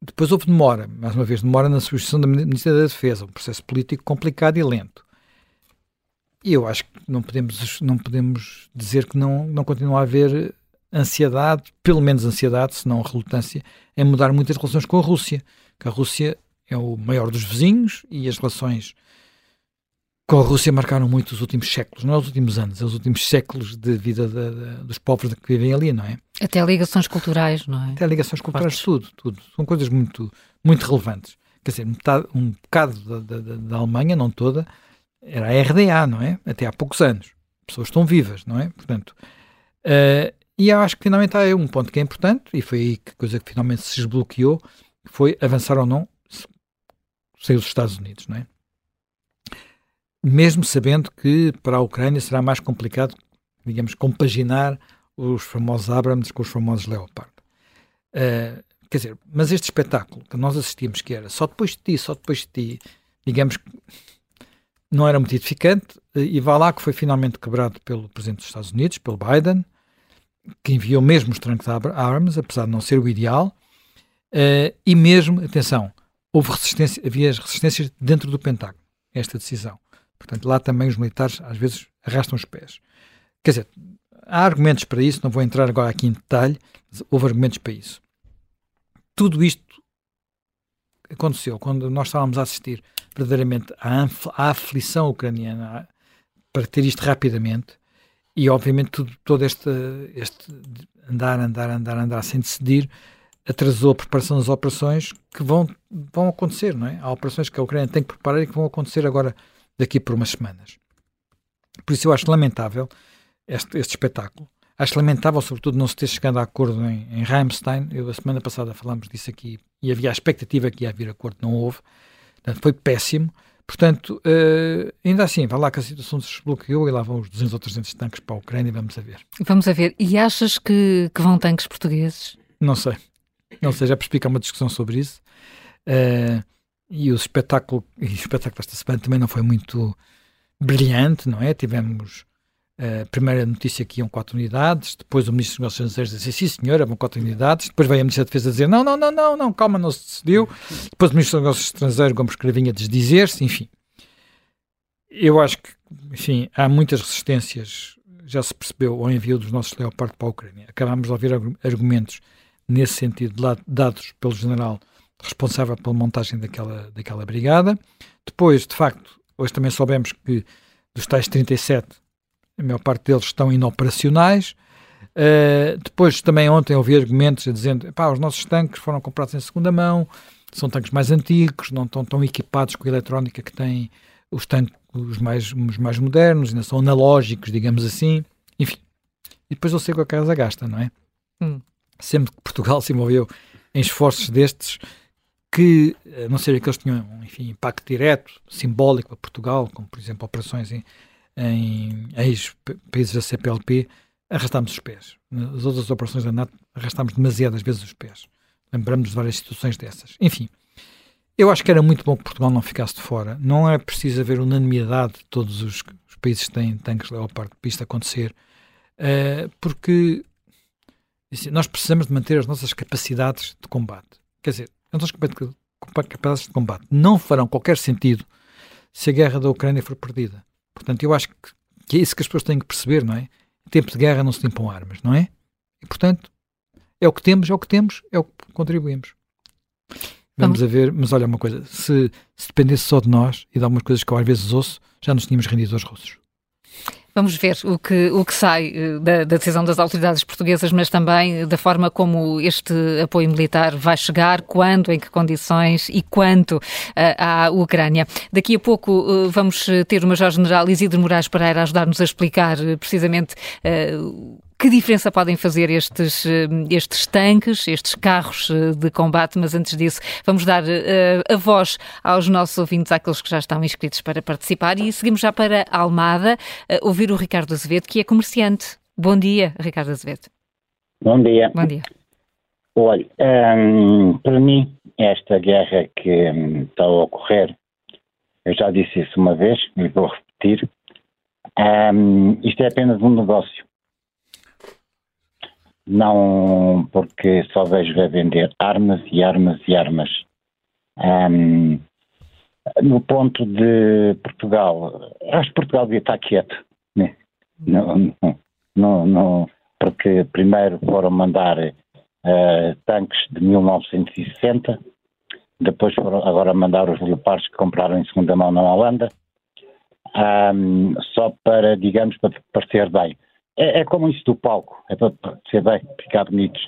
depois houve demora, mais uma vez, demora na substituição da Ministra da Defesa, um processo político complicado e lento. E eu acho que não podemos, não podemos dizer que não, não continua a haver ansiedade, pelo menos ansiedade, se não relutância, em mudar muitas relações com a Rússia. Que a Rússia é o maior dos vizinhos e as relações com a Rússia marcaram muito os últimos séculos, não é os últimos anos, é os últimos séculos de vida de, de, dos povos que vivem ali, não é? Até ligações culturais, não é? Até ligações culturais, tudo, tudo. São coisas muito, muito relevantes. Quer dizer, metade, um bocado da, da, da, Alemanha, não toda, era a RDA, não é? Até há poucos anos. Pessoas estão vivas, não é? Portanto, uh, e eu acho que finalmente há um ponto que é importante, e foi aí que a coisa que finalmente se desbloqueou, foi avançar ou não sem os Estados Unidos, não é? Mesmo sabendo que para a Ucrânia será mais complicado, digamos, compaginar os famosos Abrams com os famosos Leopard. Uh, quer dizer, mas este espetáculo que nós assistimos, que era só depois de ti, só depois de ti, digamos não era muito edificante, e vá lá que foi finalmente quebrado pelo Presidente dos Estados Unidos, pelo Biden, que enviou mesmo os tanques Abrams, apesar de não ser o ideal, uh, e mesmo, atenção, houve resistência, havia resistências dentro do Pentágono, esta decisão. Portanto, lá também os militares às vezes arrastam os pés. Quer dizer, há argumentos para isso, não vou entrar agora aqui em detalhe, houve argumentos para isso. Tudo isto aconteceu quando nós estávamos a assistir verdadeiramente à, à aflição ucraniana para ter isto rapidamente e obviamente tudo, todo este, este andar, andar, andar, andar sem decidir atrasou a preparação das operações que vão, vão acontecer, não é? Há operações que a Ucrânia tem que preparar e que vão acontecer agora daqui por umas semanas. Por isso eu acho lamentável este, este espetáculo. Acho lamentável, sobretudo, não se ter chegado a acordo em, em Rammstein. Eu, a semana passada falámos disso aqui e havia a expectativa que ia haver acordo, não houve. Portanto, foi péssimo. Portanto, uh, ainda assim, vai lá que a situação se desbloqueou e lá vão os 200 ou 300 tanques para a Ucrânia, vamos a ver. Vamos a ver. E achas que, que vão tanques portugueses? Não sei. Não sei, já que há uma discussão sobre isso. Uh, e o espetáculo, e o espetáculo desta semana também não foi muito brilhante, não é? Tivemos eh, a primeira notícia que iam quatro unidades, depois o Ministro dos Negócios Estrangeiros disse, sim senhor, vão quatro unidades, depois veio a Ministra da Defesa dizer, não, não, não, não, não, calma, não se decidiu, depois o Ministro dos Negócios Estrangeiros, Gomes Cravinha, desdizer-se, enfim. Eu acho que, enfim, há muitas resistências, já se percebeu, ao envio dos nossos Leopard para a Ucrânia. Acabámos de ouvir argumentos nesse sentido, dados pelo general responsável pela montagem daquela, daquela brigada. Depois, de facto, hoje também soubemos que dos tais 37, a maior parte deles estão inoperacionais. Uh, depois, também ontem ouvi argumentos dizendo que os nossos tanques foram comprados em segunda mão, são tanques mais antigos, não estão tão equipados com a eletrónica que têm os tanques os mais, os mais modernos, ainda são analógicos, digamos assim. Enfim. E depois eu sei que a casa gasta, não é? Hum. Sempre que Portugal se envolveu em esforços destes, que, a não ser que eles tinham enfim, impacto direto, simbólico para Portugal, como por exemplo operações em, em ex-países da CPLP, arrastámos os pés. Nas outras operações da NATO arrastámos demasiadas vezes os pés. Lembramos de várias situações dessas. Enfim, eu acho que era muito bom que Portugal não ficasse de fora. Não é preciso haver unanimidade de todos os, os países que têm tanques Leopard para isto acontecer, uh, porque assim, nós precisamos de manter as nossas capacidades de combate. Quer dizer, as nossas capacidades de combate não farão qualquer sentido se a guerra da Ucrânia for perdida. Portanto, eu acho que, que é isso que as pessoas têm que perceber, não é? Em tempo de guerra não se limpam armas, não é? E, portanto, é o que temos, é o que temos, é o que contribuímos. Vamos, Vamos. a ver, mas olha uma coisa, se, se dependesse só de nós e de algumas coisas que eu às vezes ouço, já nos tínhamos rendido aos russos. Vamos ver o que, o que sai eh, da, da, decisão das autoridades portuguesas, mas também da forma como este apoio militar vai chegar, quando, em que condições e quanto uh, à Ucrânia. Daqui a pouco uh, vamos ter o Major-General Isidro Moraes Pereira a ajudar-nos a explicar uh, precisamente que diferença podem fazer estes, eh, estes tanques, estes carros eh, de combate? Mas antes disso, vamos dar uh, a voz aos nossos ouvintes, àqueles que já estão inscritos para participar. E seguimos já para Almada, ouvir o Ricardo Azevedo, que é comerciante. Bom dia, Ricardo Azevedo. Bom dia. Bom dia. Olha, um, para mim, esta guerra que um, está a ocorrer, eu já disse isso uma vez e vou repetir, um, isto é apenas um negócio. Não porque só vejo a vender armas e armas e armas. Um, no ponto de Portugal, acho que Portugal devia estar quieto. Né? Não, não, não, porque primeiro foram mandar uh, tanques de 1960, depois foram agora mandar os leopardos que compraram em segunda mão na Holanda, um, só para, digamos, para parecer bem. É, é, como isso do palco, é para ser bem, ficar bonitos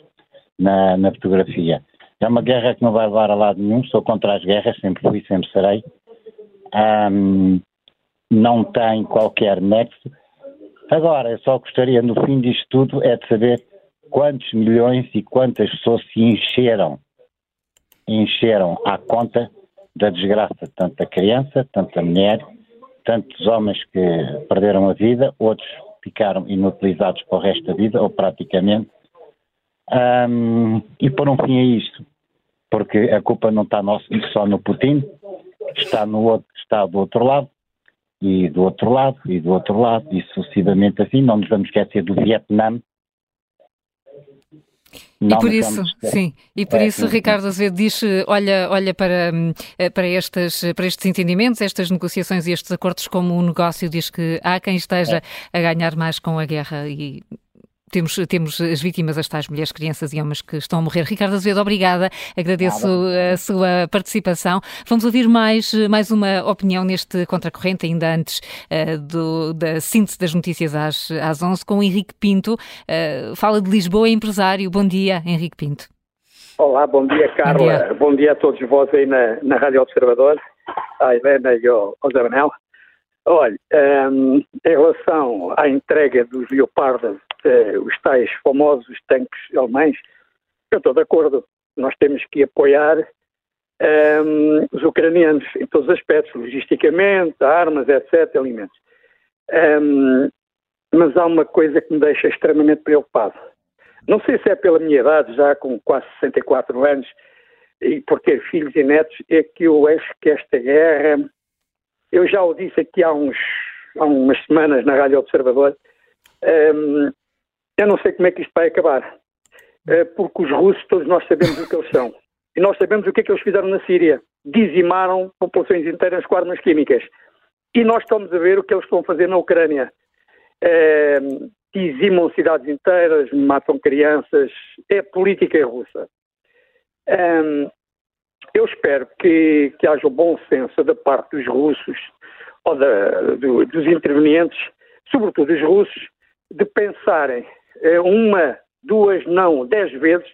na, na fotografia. É uma guerra que não vai levar a lado nenhum, sou contra as guerras, sempre fui, sempre serei. Um, não tem qualquer nexo. Agora, eu só gostaria, no fim disto tudo, é de saber quantos milhões e quantas pessoas se encheram, encheram à conta da desgraça, tanto da criança, tanto da mulher, tantos homens que perderam a vida, outros ficaram inutilizados para o resto da vida, ou praticamente, um, e por um fim a isto, porque a culpa não está só no Putin, está no outro, está do outro lado, e do outro lado, e do outro lado, e sucessivamente assim, não nos vamos esquecer do Vietnã, não e por isso, sim, e por é, isso sim, Ricardo Azevedo diz, olha, olha para, eh, para, estas, para estes entendimentos, estas negociações e estes acordos como um negócio, diz que há quem esteja é. a ganhar mais com a guerra e temos, temos as vítimas, as tais mulheres, crianças e homens que estão a morrer. Ricardo Azevedo, obrigada. Agradeço Nada. a sua participação. Vamos ouvir mais, mais uma opinião neste contracorrente, ainda antes uh, do, da síntese das notícias às, às 11, com o Henrique Pinto. Uh, fala de Lisboa, é empresário. Bom dia, Henrique Pinto. Olá, bom dia, Carla. Bom dia, bom dia a todos vós aí na, na Rádio Observador, à Helena e ao, ao Zé Manel. Olha, um, ehm, em relação à entrega dos leopardos uh, os tais famosos tanques alemães, eu estou de acordo. Nós temos que apoiar um, ehm, os ucranianos em todos os aspectos, logisticamente, armas, etc., alimentos. Um, ehm, mas há uma coisa que me deixa extremamente preocupado. Não sei se é pela minha idade, já com quase 64 anos, e por ter filhos e netos, é que eu acho que esta guerra, eu já o disse aqui há, uns, há umas semanas na Rádio Observador, um, ehm, eu não sei como é que isto vai acabar, eh, porque os russos, todos nós sabemos o que eles são. E nós sabemos o que é que eles fizeram na Síria. Dizimaram populações inteiras com armas químicas. E nós estamos a ver o que eles estão a fazer na Ucrânia. É, dizimam cidades inteiras, matam crianças. É política russa. É, eu espero que, que haja o bom senso da parte dos russos ou da, do, dos intervenientes, sobretudo os russos, de pensarem eh, uma, duas, não, dez vezes,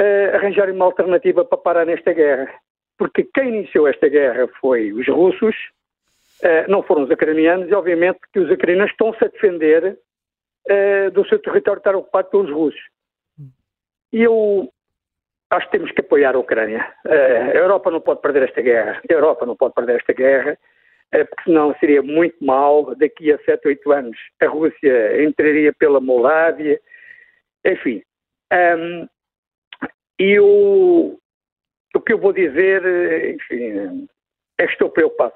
uh, arranjarem uma alternativa para parar nesta guerra. Porque quem iniciou esta guerra foi os russos, uh, não foram os ucranianos, e obviamente que os ucranianos estão-se a defender uh, do seu território estar ocupado pelos russos. E eu acho que temos que apoiar a Ucrânia. a Europa não pode perder esta guerra. A Europa não pode perder esta guerra. É, porque senão seria muito mal. Daqui a 7, 8 anos a Rússia entraria pela Moldávia, enfim. Um, e o, o que eu vou dizer, enfim, é que estou preocupado.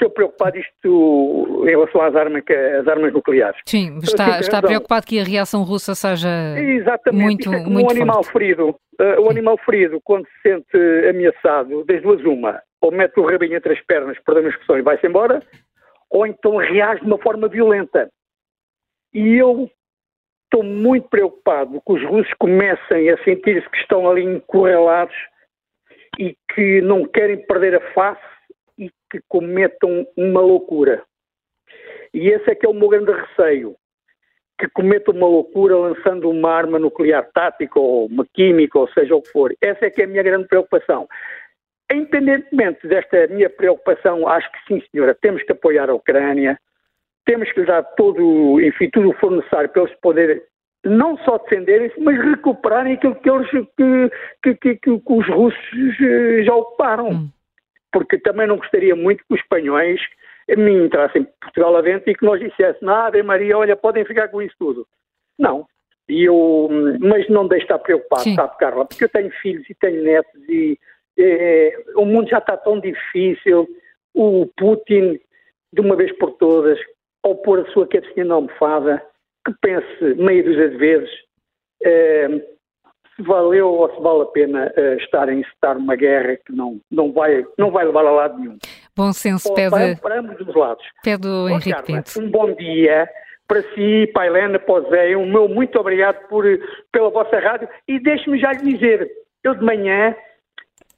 Estou preocupado isto em relação às armas, às armas nucleares. Sim, está, está preocupado que a reação russa seja Exatamente, muito, é muito um animal forte. ferido. Uh, o animal ferido, quando se sente ameaçado, das duas uma, ou mete o rabinho entre as pernas, perdão a expressão, e vai-se embora, ou então reage de uma forma violenta. E eu estou muito preocupado que os russos comecem a sentir-se que estão ali encurralados e que não querem perder a face que cometam uma loucura. E esse é que é o meu grande receio, que cometam uma loucura lançando uma arma nuclear tática ou uma química, ou seja o que for. Essa é que é a minha grande preocupação. Independentemente desta minha preocupação, acho que sim, senhora, temos que apoiar a Ucrânia, temos que dar todo, enfim, tudo o que for necessário para eles poderem não só defenderem-se, mas recuperarem aquilo que eles que, que, que, que os russos eh, já ocuparam. Hum. Porque também não gostaria muito que os espanhóis me entrassem Portugal a dentro e que nós dissessem, nada, Maria, olha, podem ficar com isso tudo. Não. E eu, mas não deixe de estar preocupado, Sim. sabe, Carla? Porque eu tenho filhos e tenho netos e é, o mundo já está tão difícil. O Putin, de uma vez por todas, ao pôr a sua cabecinha na almofada, que pense meio dúzia de vezes é, se valeu ou se vale a pena é, estar a incitar uma guerra que não, não, vai, não vai levar a lado nenhum. Bom senso pede... Para, para ambos os lados. Pede o Henrique Carla, Pinto. Um bom dia para si, para a Helena, para o Zé, um meu muito obrigado por, pela vossa rádio e deixe-me já lhe dizer, eu de manhã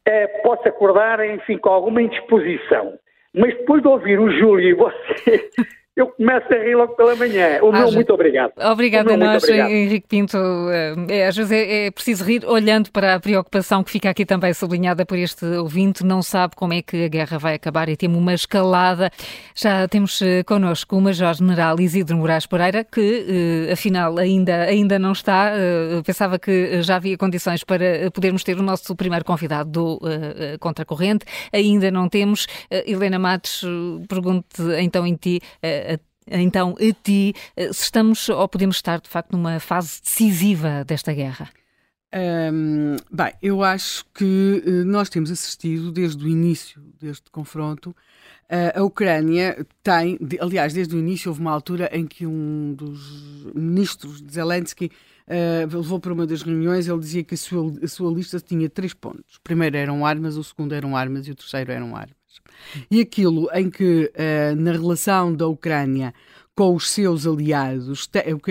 eh, posso acordar, enfim, com alguma indisposição, mas depois de ouvir o Júlio e você <laughs> eu começo a rir logo pela manhã. O meu muito obrigado. Obrigada a nós, Henrique Pinto. Eh, é, às vezes é, é, preciso rir olhando para a preocupação que fica aqui também sublinhada por este ouvinte. Não sabe como é que a guerra vai acabar e temos uma escalada. Já temos eh, connosco o Major-General Isidro Moraes Pereira, que eh, afinal ainda, ainda não está. Pensava que já havia condições para podermos ter o nosso primeiro convidado do Contracorrente. Ainda não temos. Helena Matos, pergunto então em ti então a ti, eh, se estamos ou podemos estar de facto numa fase decisiva desta guerra? Bem, eu acho que eh, nós temos assistido desde o início deste confronto. A Ucrânia tem, aliás, desde o início houve uma altura em que um dos ministros de Zelensky uh, levou para uma das reuniões, ele dizia que a sua, a sua lista tinha três pontos. O primeiro eram armas, o segundo eram armas e o terceiro eram armas. E aquilo em que, uh, na relação da Ucrânia com os seus aliados,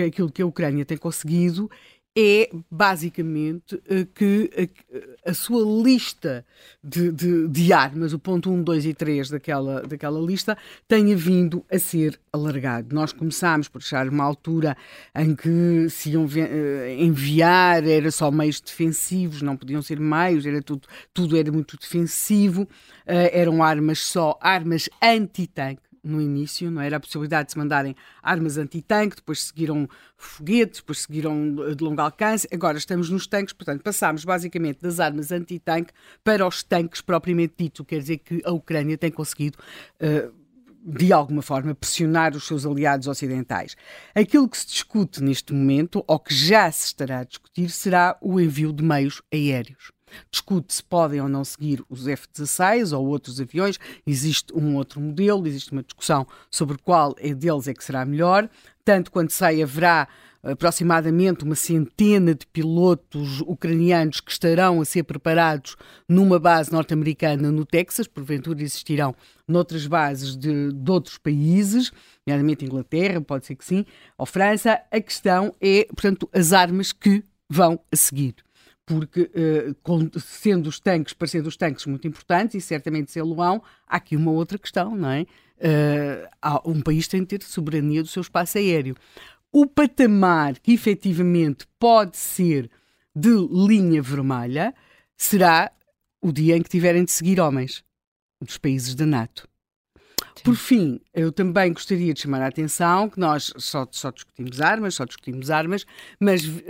aquilo que a Ucrânia tem conseguido é basicamente eh, que a, a sua lista de, de, de, armas, o ponto 1, 2 e 3 daquela, daquela lista, tenha vindo a ser alargado. Nós começámos por achar uma altura em que se iam eh, enviar era só meios defensivos, não podiam ser meios, era tudo, tudo era muito defensivo, eram armas só, armas anti-tanque no início, não era a possibilidade de se mandarem armas anti-tanque, depois seguiram foguetes, depois seguiram de longo alcance, agora estamos nos tanques, portanto passámos basicamente das armas anti-tanque para os tanques propriamente ditos, quer dizer que a Ucrânia tem conseguido uh, de alguma forma, pressionar os seus aliados ocidentais. Aquilo que se discute neste momento, ou que já se estará a discutir, será o envio de meios aéreos discute se podem ou não seguir os F-16 ou outros aviões. Existe um outro modelo, existe uma discussão sobre qual é deles é que será melhor. Tanto quanto sei, haverá aproximadamente uma centena de pilotos ucranianos que estarão a ser preparados numa base norte-americana no Texas, porventura existirão noutras bases de, de outros países, nomeadamente Inglaterra, pode ser que sim, ou França. A questão é, portanto, as armas que vão a seguir porque uh, sendo os tanques, parecendo os tanques muito importantes, e certamente se há aqui uma outra questão, não é? Uh, um país tem de ter soberania do seu espaço aéreo. O patamar que efetivamente pode ser de linha vermelha será o dia em que tiverem de seguir homens dos países da NATO. Por fim, eu também gostaria de chamar a atenção que nós só, só discutimos armas, só discutimos armas, mas uh,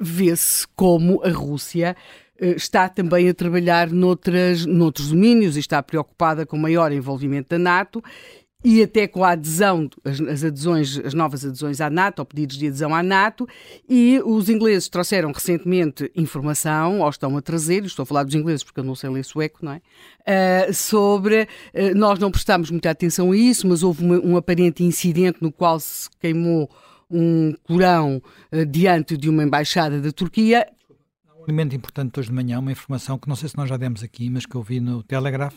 vê-se como a Rússia uh, está também a trabalhar noutras, noutros domínios e está preocupada com maior envolvimento da NATO e até com a adesão, as, adesões, as novas adesões à NATO, ou pedidos de adesão à NATO, e os ingleses trouxeram recentemente informação, ou estão a trazer, estou a falar dos ingleses porque eu não sei ler sueco, não é? Uh, sobre, uh, nós não prestámos muita atenção a isso, mas houve uma, um aparente incidente no qual se queimou um corão uh, diante de uma embaixada da Turquia. Um elemento importante hoje de manhã, uma informação que não sei se nós já demos aqui, mas que eu vi no Telegraph,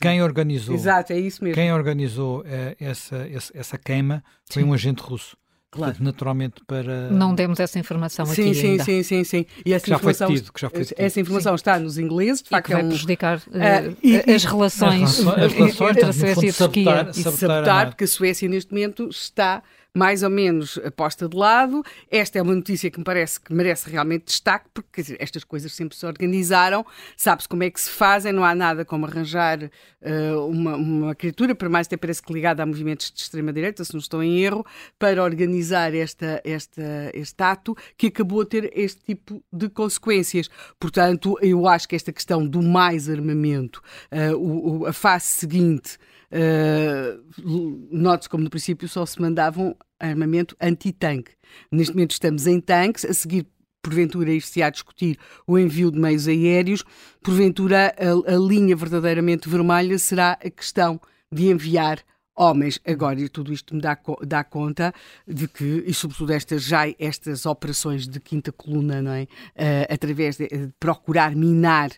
quem organizou, Exato, é isso mesmo. Quem organizou uh, essa, essa, essa, queima foi sim. um agente russo. Claro. Portanto, naturalmente para... Não demos essa informação sim, aqui sim, ainda. Sim, sim, sim. E essa que já informação, foi tido, que já foi tido. Essa informação sim. está nos ingleses, de facto. E que vai é um... prejudicar uh, e, as relações, as relações <laughs> entre a Suécia e a Turquia. Sabotar, e sabotar, porque a Suécia neste momento está mais ou menos posta de lado. Esta é uma notícia que me parece que merece realmente destaque, porque dizer, estas coisas sempre se organizaram, sabe-se como é que se fazem, não há nada como arranjar uh, uma, uma criatura, para mais até parece que ligada a movimentos de extrema-direita, se não estou em erro, para organizar esta, esta, este ato que acabou a ter este tipo de consequências. Portanto, eu acho que esta questão do mais armamento, uh, o, o, a fase seguinte Uh, Note-se como no princípio só se mandavam armamento anti-tanque. Neste momento estamos em tanques, a seguir porventura isto se a discutir o envio de meios aéreos, porventura a, a linha verdadeiramente vermelha será a questão de enviar homens. Agora, e tudo isto me dá, dá conta de que, e sobretudo estas, já estas operações de quinta coluna, não é? Uh, através de, de, procurar minar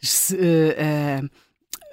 se, uh, uh,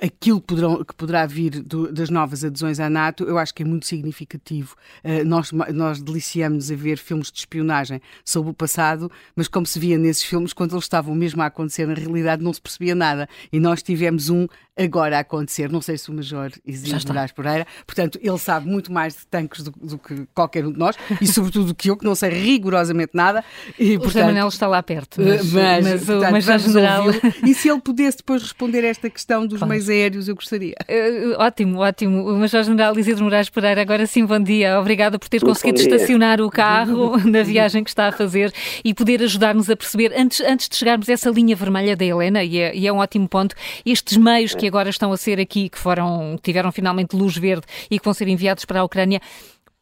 aquilo que, poderão, que poderá vir do, das novas adesões à NATO, eu acho que é muito significativo. Uh, nós, nós deliciamos a ver filmes de espionagem sobre o passado, mas como se via nesses filmes, quando eles estavam mesmo a acontecer, na realidade não se percebia nada. E nós tivemos um agora a acontecer. Não sei se o Major Isidro Moraes Pereira, portanto, ele sabe muito mais de tanques do, do, que qualquer um de nós e, sobretudo, do que eu, que não sei rigorosamente nada. E, o portanto, José Manuel está lá perto, mas, mas, mas, portanto, o Major General. E se ele pudesse depois responder esta questão dos claro. meios aéreos, eu gostaria. Uh, ótimo, ótimo. O Major General Isidro Moraes Pereira, agora sim, bom dia. Obrigada por ter muito conseguido estacionar o carro na viagem que está a fazer e poder ajudar-nos a perceber, antes, antes de chegarmos a essa linha vermelha da Helena, e é, e é um ótimo ponto, estes meios que agora estão a ser aqui, que foram, tiveram finalmente luz verde e que vão ser enviados para a Ucrânia,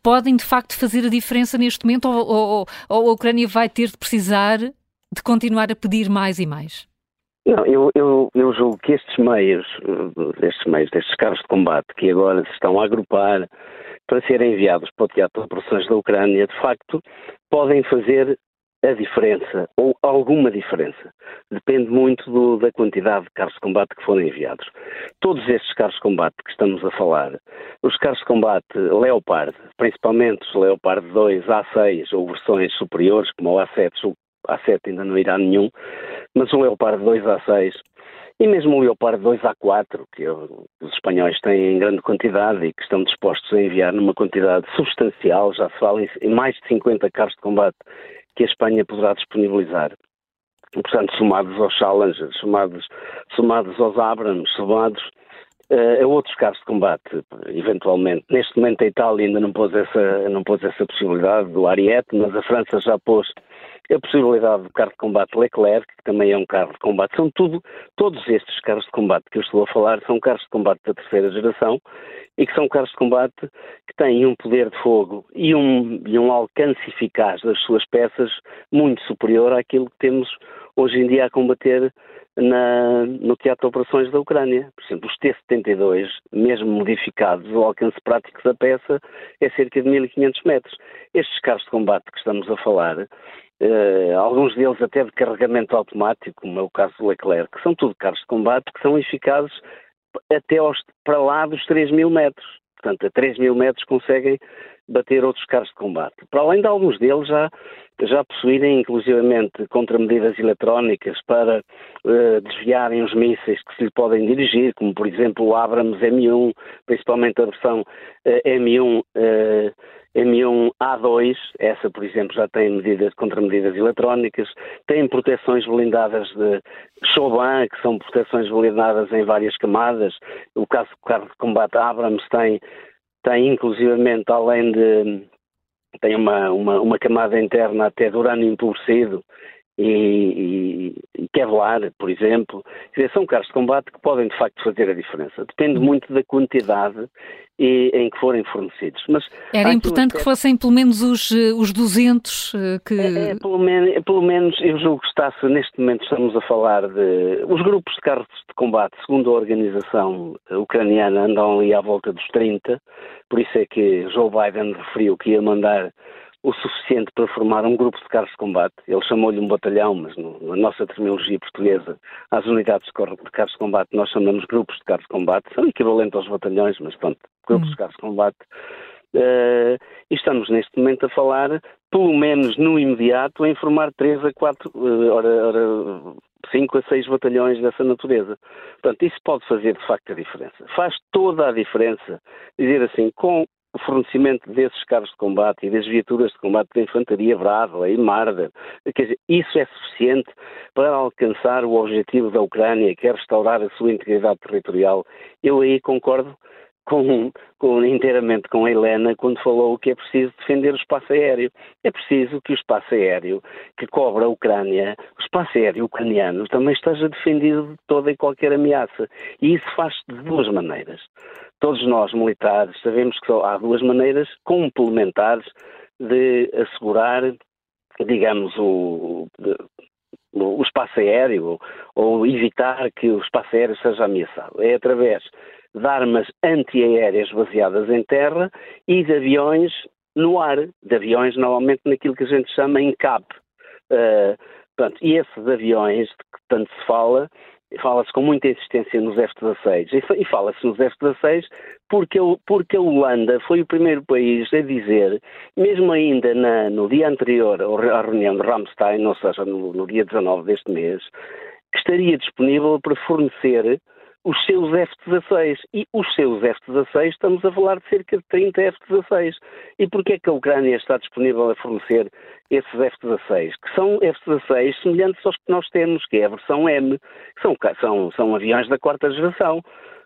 podem de facto fazer a diferença neste momento ou, ou, ou a Ucrânia vai ter de precisar de continuar a pedir mais e mais? Não, eu, eu, eu julgo que estes meios, estes meios, destes carros de combate que agora se estão a agrupar para serem enviados para o Teatro de Operações da Ucrânia, de facto, podem fazer a diferença, ou alguma diferença. Depende muito do, da quantidade de carros de combate que forem enviados. Todos estes carros de combate que estamos a falar, os carros de combate Leopard, principalmente os Leopard 2, A6 ou versões superiores, como o A7, o A7 ainda não irá nenhum, mas o Leopard 2 A6 e mesmo o Leopard 2 A4, que os espanhóis têm em grande quantidade e que estão dispostos a enviar numa quantidade substancial, já se fala em mais de 50 carros de combate que a Espanha poderá disponibilizar. Portanto, somados aos Challengers, somados, somados aos Abrams, somados uh, a outros carros de combate, eventualmente. Neste momento a Itália ainda não pôs essa, não pôs essa possibilidade do Ariete, mas a França já pôs a possibilidade do carro de combate Leclerc, que também é um carro de combate. São tudo, todos estes carros de combate que eu estou a falar são carros de combate da terceira geração e que são carros de combate que têm um poder de fogo e um, e um alcance eficaz das suas peças muito superior àquilo que temos hoje em dia a combater na, no teatro de operações da Ucrânia. Por exemplo, os T-72, mesmo modificados, o alcance prático da peça é cerca de 1500 metros. Estes carros de combate que estamos a falar, eh, alguns deles até de carregamento automático, como é o caso do Leclerc, que são tudo carros de combate que são eficazes até aos, para lá dos 3 mil metros. Portanto, a 3 mil metros conseguem bater outros carros de combate. Para além de alguns deles já, já possuírem inclusivamente contramedidas eletrónicas para uh, desviarem os mísseis que se lhe podem dirigir, como por exemplo o Abrams M1, principalmente a versão uh, M1 uh, M1A2, essa, por exemplo, já tem medidas, contramedidas eletrónicas, tem proteções blindadas de Chauvin, que são proteções blindadas em várias camadas. O caso do carro de combate Abrams tem, tem inclusivamente, além de tem uma, uma, uma camada interna até de urânio empobrecido e, e, e Kevlar, por exemplo. Dizer, são carros de combate que podem de facto fazer a diferença. Depende muito da quantidade e, em que forem fornecidos. Mas Era importante que fossem pelo menos os, eh, os 200 eh, que... É, é, pelo, menos, é, pelo menos, eu julgo que está-se, neste momento estamos a falar de... Os grupos de carros de combate, segundo a organização ucraniana, andam ali à volta dos 30, por isso é que Joe Biden referiu que ia mandar o suficiente para formar um grupo de carros de combate. Ele chamou-lhe um batalhão, mas no, na nossa terminologia portuguesa, às unidades de carros de combate, nós chamamos grupos de carros de combate. São equivalentes aos batalhões, mas pronto, grupos hum. de carros de combate. Uh, e estamos neste momento a falar, pelo menos no imediato, a informar 3 a 4, uh, ora, ora, 5 a 6 batalhões dessa natureza. Portanto, isso pode fazer de facto a diferença. Faz toda a diferença dizer assim, com o fornecimento desses carros de combate e das viaturas de combate da infantaria Brava e Marder, quer dizer, isso é suficiente para alcançar o objetivo da Ucrânia, que é restaurar a sua integridade territorial. Eu aí concordo com, com, inteiramente com a Helena quando falou que é preciso defender o espaço aéreo. É preciso que o espaço aéreo que cobra a Ucrânia, o espaço aéreo ucraniano, também esteja defendido de toda e qualquer ameaça. E isso faz de duas maneiras. Todos nós militares sabemos que há duas maneiras complementares de assegurar, digamos, o, o espaço aéreo ou evitar que o espaço aéreo seja ameaçado. É através de armas antiaéreas baseadas em terra e de aviões no ar, de aviões normalmente naquilo que a gente chama em CAP. Uh, portanto, e esses aviões de que tanto se fala, fala-se com muita insistência nos F-16 e, fala-se nos F-16 porque, porque a Holanda foi o primeiro país a dizer, mesmo ainda na, no dia anterior à reunião de Ramstein, ou seja, no, no dia 19 deste mês, que estaria disponível para fornecer os seus F-16. E os seus F-16, estamos a falar de cerca de 30 F-16. E porquê é que a Ucrânia está disponível a fornecer esses F-16? Que são F-16 semelhantes aos que nós temos, que é a versão M, que são, são, são aviões da quarta geração.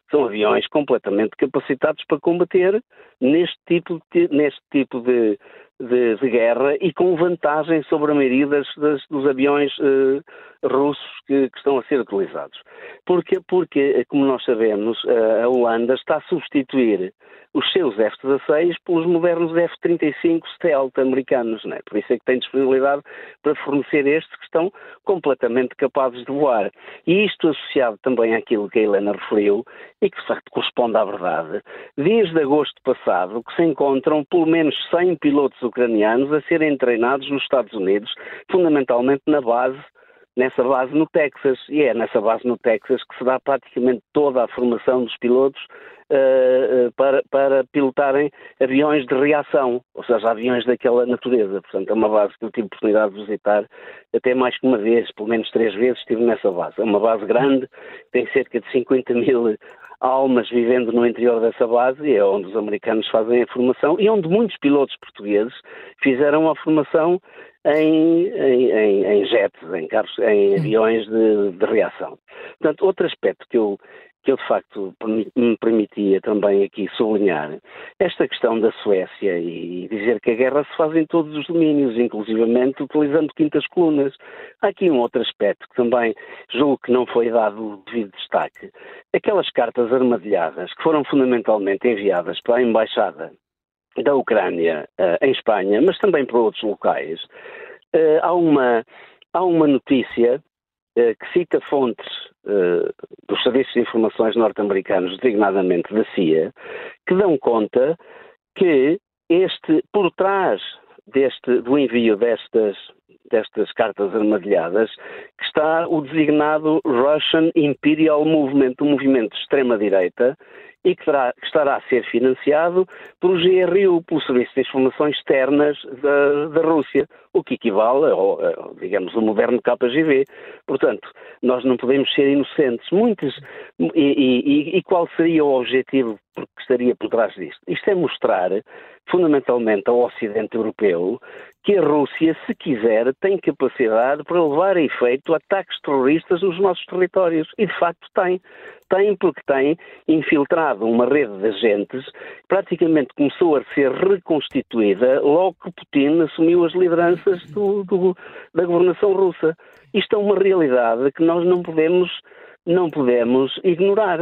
São aviões completamente capacitados para combater neste tipo de, neste tipo de, de, de guerra e com vantagem sobre a maioria das, das, dos aviões uh, russos que, que, estão a ser utilizados. Porque, porque como nós sabemos, a Holanda está a substituir os seus F-16 pelos modernos F-35 stealth americanos, né? por isso é que tem disponibilidade para fornecer estes que estão completamente capazes de voar. E isto associado também àquilo que a Helena referiu, e que de facto corresponde à verdade, desde agosto passado que se encontram pelo menos 100 pilotos ucranianos a serem treinados nos Estados Unidos, fundamentalmente na base nessa base no Texas, e é nessa base no Texas que se dá praticamente toda a formação dos pilotos uh, para, para pilotarem aviões de reação, ou seja, aviões daquela natureza. Portanto, é uma base que eu tive oportunidade de visitar até mais que uma vez, pelo menos três vezes estive nessa base. É uma base grande, tem cerca de 50 mil almas vivendo no interior dessa base, é onde os americanos fazem a formação e onde muitos pilotos portugueses fizeram a formação em, em, em jets, em, carros, em aviões de, de, reação. Portanto, outro aspecto que eu, que eu de facto me permitia também aqui sublinhar, esta questão da Suécia e dizer que a guerra se faz em todos os domínios, inclusivamente utilizando quintas colunas. Há aqui um outro aspecto que também julgo que não foi dado devido destaque. Aquelas cartas armadilhadas que foram fundamentalmente enviadas para a Embaixada da Ucrânia uh, em Espanha, mas também para outros locais, uh, há, uma, há uma notícia que cita fontes dos serviços de informações norte-americanos, designadamente da CIA, que dão conta que este, por trás deste, do envio destas, destas cartas armadilhadas, que está o designado Russian Imperial Movement, um movimento de extrema-direita, e que, terá, que, estará a ser financiado pelo GRU, pelo Serviço de Informações Externas da, da Rússia, o que equivale ao, digamos, o moderno KGB. Portanto, nós não podemos ser inocentes. Muitos, e, e, e qual seria o objetivo que estaria por trás disto? Isto é mostrar, fundamentalmente ao Ocidente Europeu, que a Rússia, se quiser, tem capacidade para levar a efeito ataques terroristas nos nossos territórios. E, de facto, tem. Tem porque tem infiltrado uma rede de agentes praticamente começou a ser reconstituída logo que Putin assumiu as lideranças do, do, da governação russa. Isto é uma realidade que nós não podemos, não podemos ignorar,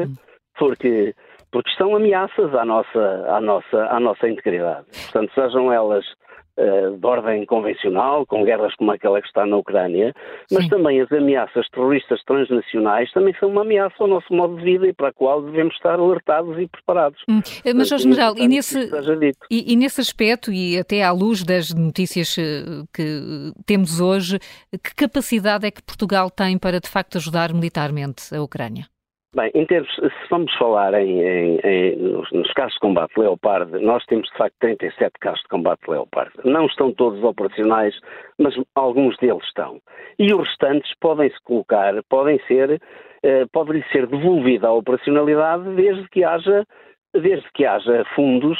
porque porque são ameaças à nossa, à nossa, à nossa integridade. Portanto, sejam elas uh, de ordem convencional, com guerras como aquela que está na Ucrânia, mas Sim. também as ameaças terroristas transnacionais também são uma ameaça ao nosso modo de vida e para a qual devemos estar alertados e preparados. Hum. Eh, mas, Jorge General, e nesse, e, e nesse aspecto, e até à luz das notícias eh, que temos hoje, que capacidade é que Portugal tem para de facto ajudar militarmente a Ucrânia? Bem, em termos, se vamos falar em, em, em nos, nos, carros de combate Leopard, nós temos de facto 37 carros de combate Leopard. Não estão todos operacionais, mas alguns deles estão. E os restantes podem-se colocar, podem ser, eh, pode-lhe ser devolvida a operacionalidade desde que haja, desde que haja fundos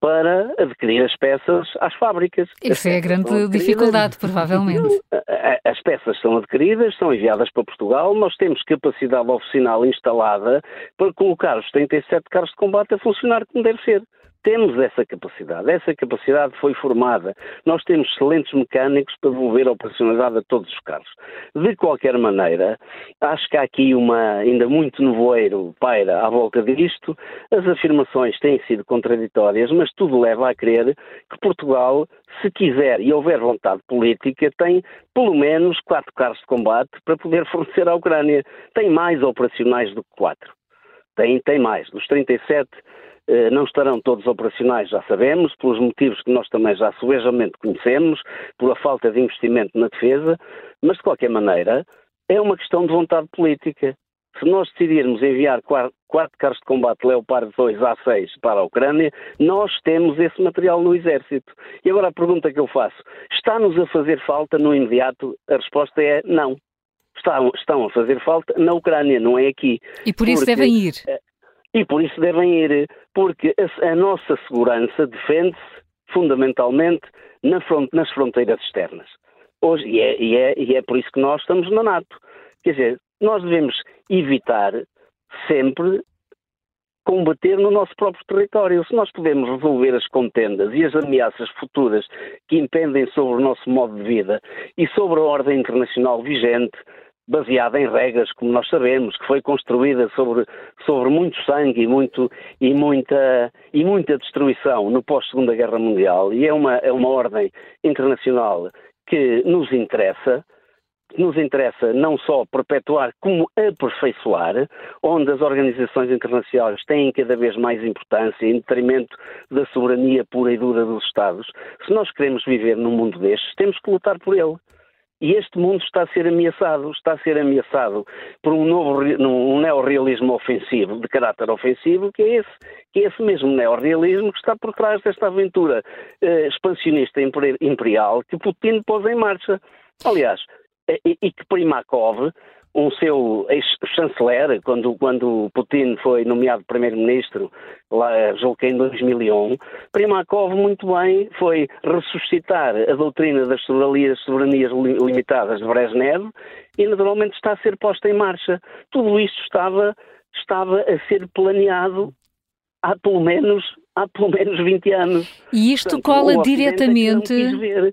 para adquirir as peças às fábricas. Isso é a grande dificuldade, provavelmente. <laughs> As peças são adquiridas, são enviadas para Portugal, nós temos capacidade oficinal instalada para colocar os 37 carros de combate a funcionar como deve ser. Temos essa capacidade. Essa capacidade foi formada. Nós temos excelentes mecânicos para devolver a operacionalidade a todos os carros. De qualquer maneira, acho que há aqui uma ainda muito nevoeiro paira à volta disto. As afirmações têm sido contraditórias, mas tudo leva a crer que Portugal, se quiser e houver vontade política, tem pelo menos quatro carros de combate para poder <laughs> fornecer à Ucrânia. Tem mais operacionais do que quatro. Tem, tem mais. Dos 37 eh, não estarão todos operacionais, já sabemos, pelos motivos que nós também já subejamente conhecemos, pela falta de investimento na defesa, mas de qualquer maneira é uma questão de vontade política. Se nós decidirmos enviar quatro, quatro carros de combate Leopard 2 A6 para a Ucrânia, nós temos esse material no Exército. E agora a pergunta que eu faço: está-nos a fazer falta no imediato? A resposta é não. Estão, estão a fazer falta na Ucrânia, não é aqui. E por isso Porque, devem ir. E por isso devem ir, porque a, a nossa segurança defende-se fundamentalmente na front, nas fronteiras externas. Hoje, e é, e, é, e é por isso que nós estamos na NATO. Quer dizer, nós devemos evitar sempre combater no nosso próprio território. Se nós podemos resolver as contendas e as ameaças futuras que impendem sobre o nosso modo de vida e sobre a ordem internacional vigente, baseada em regras, como nós sabemos, que foi construída sobre, sobre muito sangue e, muito, e, muita, e muita destruição no pós-Segunda Guerra Mundial, e é uma, é uma ordem internacional que nos interessa, nos interessa não só perpetuar, como aperfeiçoar, onde as organizações internacionais têm cada vez mais importância em detrimento da soberania pura e dura dos Estados. Se nós queremos viver num mundo destes, temos que lutar por ele. E este mundo está a ser ameaçado, está a ser ameaçado por um novo um neorrealismo ofensivo, de caráter ofensivo, que é esse, que é esse mesmo neorrealismo que está por trás desta aventura eh, expansionista imperial que Putin pôs em marcha. Aliás, e, e que Primakov um seu ex-chanceler, quando, quando Putin foi nomeado primeiro-ministro, lá julgo que em 2001, Primakov muito bem foi ressuscitar a doutrina das soberanias, soberanias limitadas de Brezhnev e naturalmente está a ser posta em marcha. Tudo isto estava, estava a ser planeado há pelo menos há pelo menos 20 anos. E isto Portanto, cola é diretamente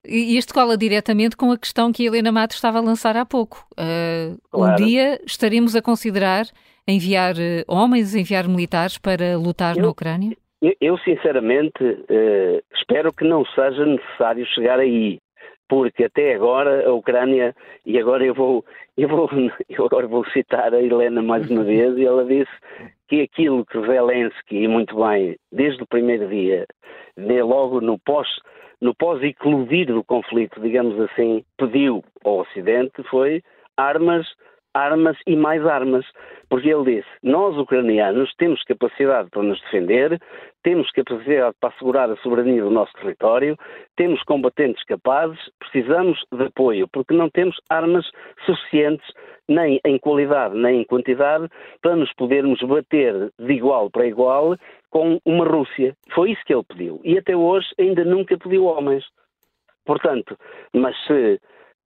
e isto cola diretamente com a questão que a Helena Matos estava a lançar há pouco. Uh, claro. Um dia estaremos a considerar enviar uh, homens, enviar militares para lutar eu, na Ucrânia? Eu, eu sinceramente uh, espero que não seja necessário chegar aí porque até agora a Ucrânia, e agora eu vou, eu vou, <laughs> eu agora vou citar a Helena mais uma vez, e ela disse que aquilo que Zelensky, e muito bem, desde o primeiro dia, logo no pós no pós-eclodir do conflito, digamos assim, pediu ao Ocidente foi armas armas e mais armas. Porque ele disse: nós, ucranianos, temos capacidade para nos defender, temos capacidade para assegurar a soberania do nosso território, temos combatentes capazes, precisamos de apoio, porque não temos armas suficientes, nem em qualidade nem em quantidade, para nos podermos bater de igual para igual com uma Rússia. Foi isso que ele pediu. E até hoje ainda nunca pediu homens. Portanto, mas se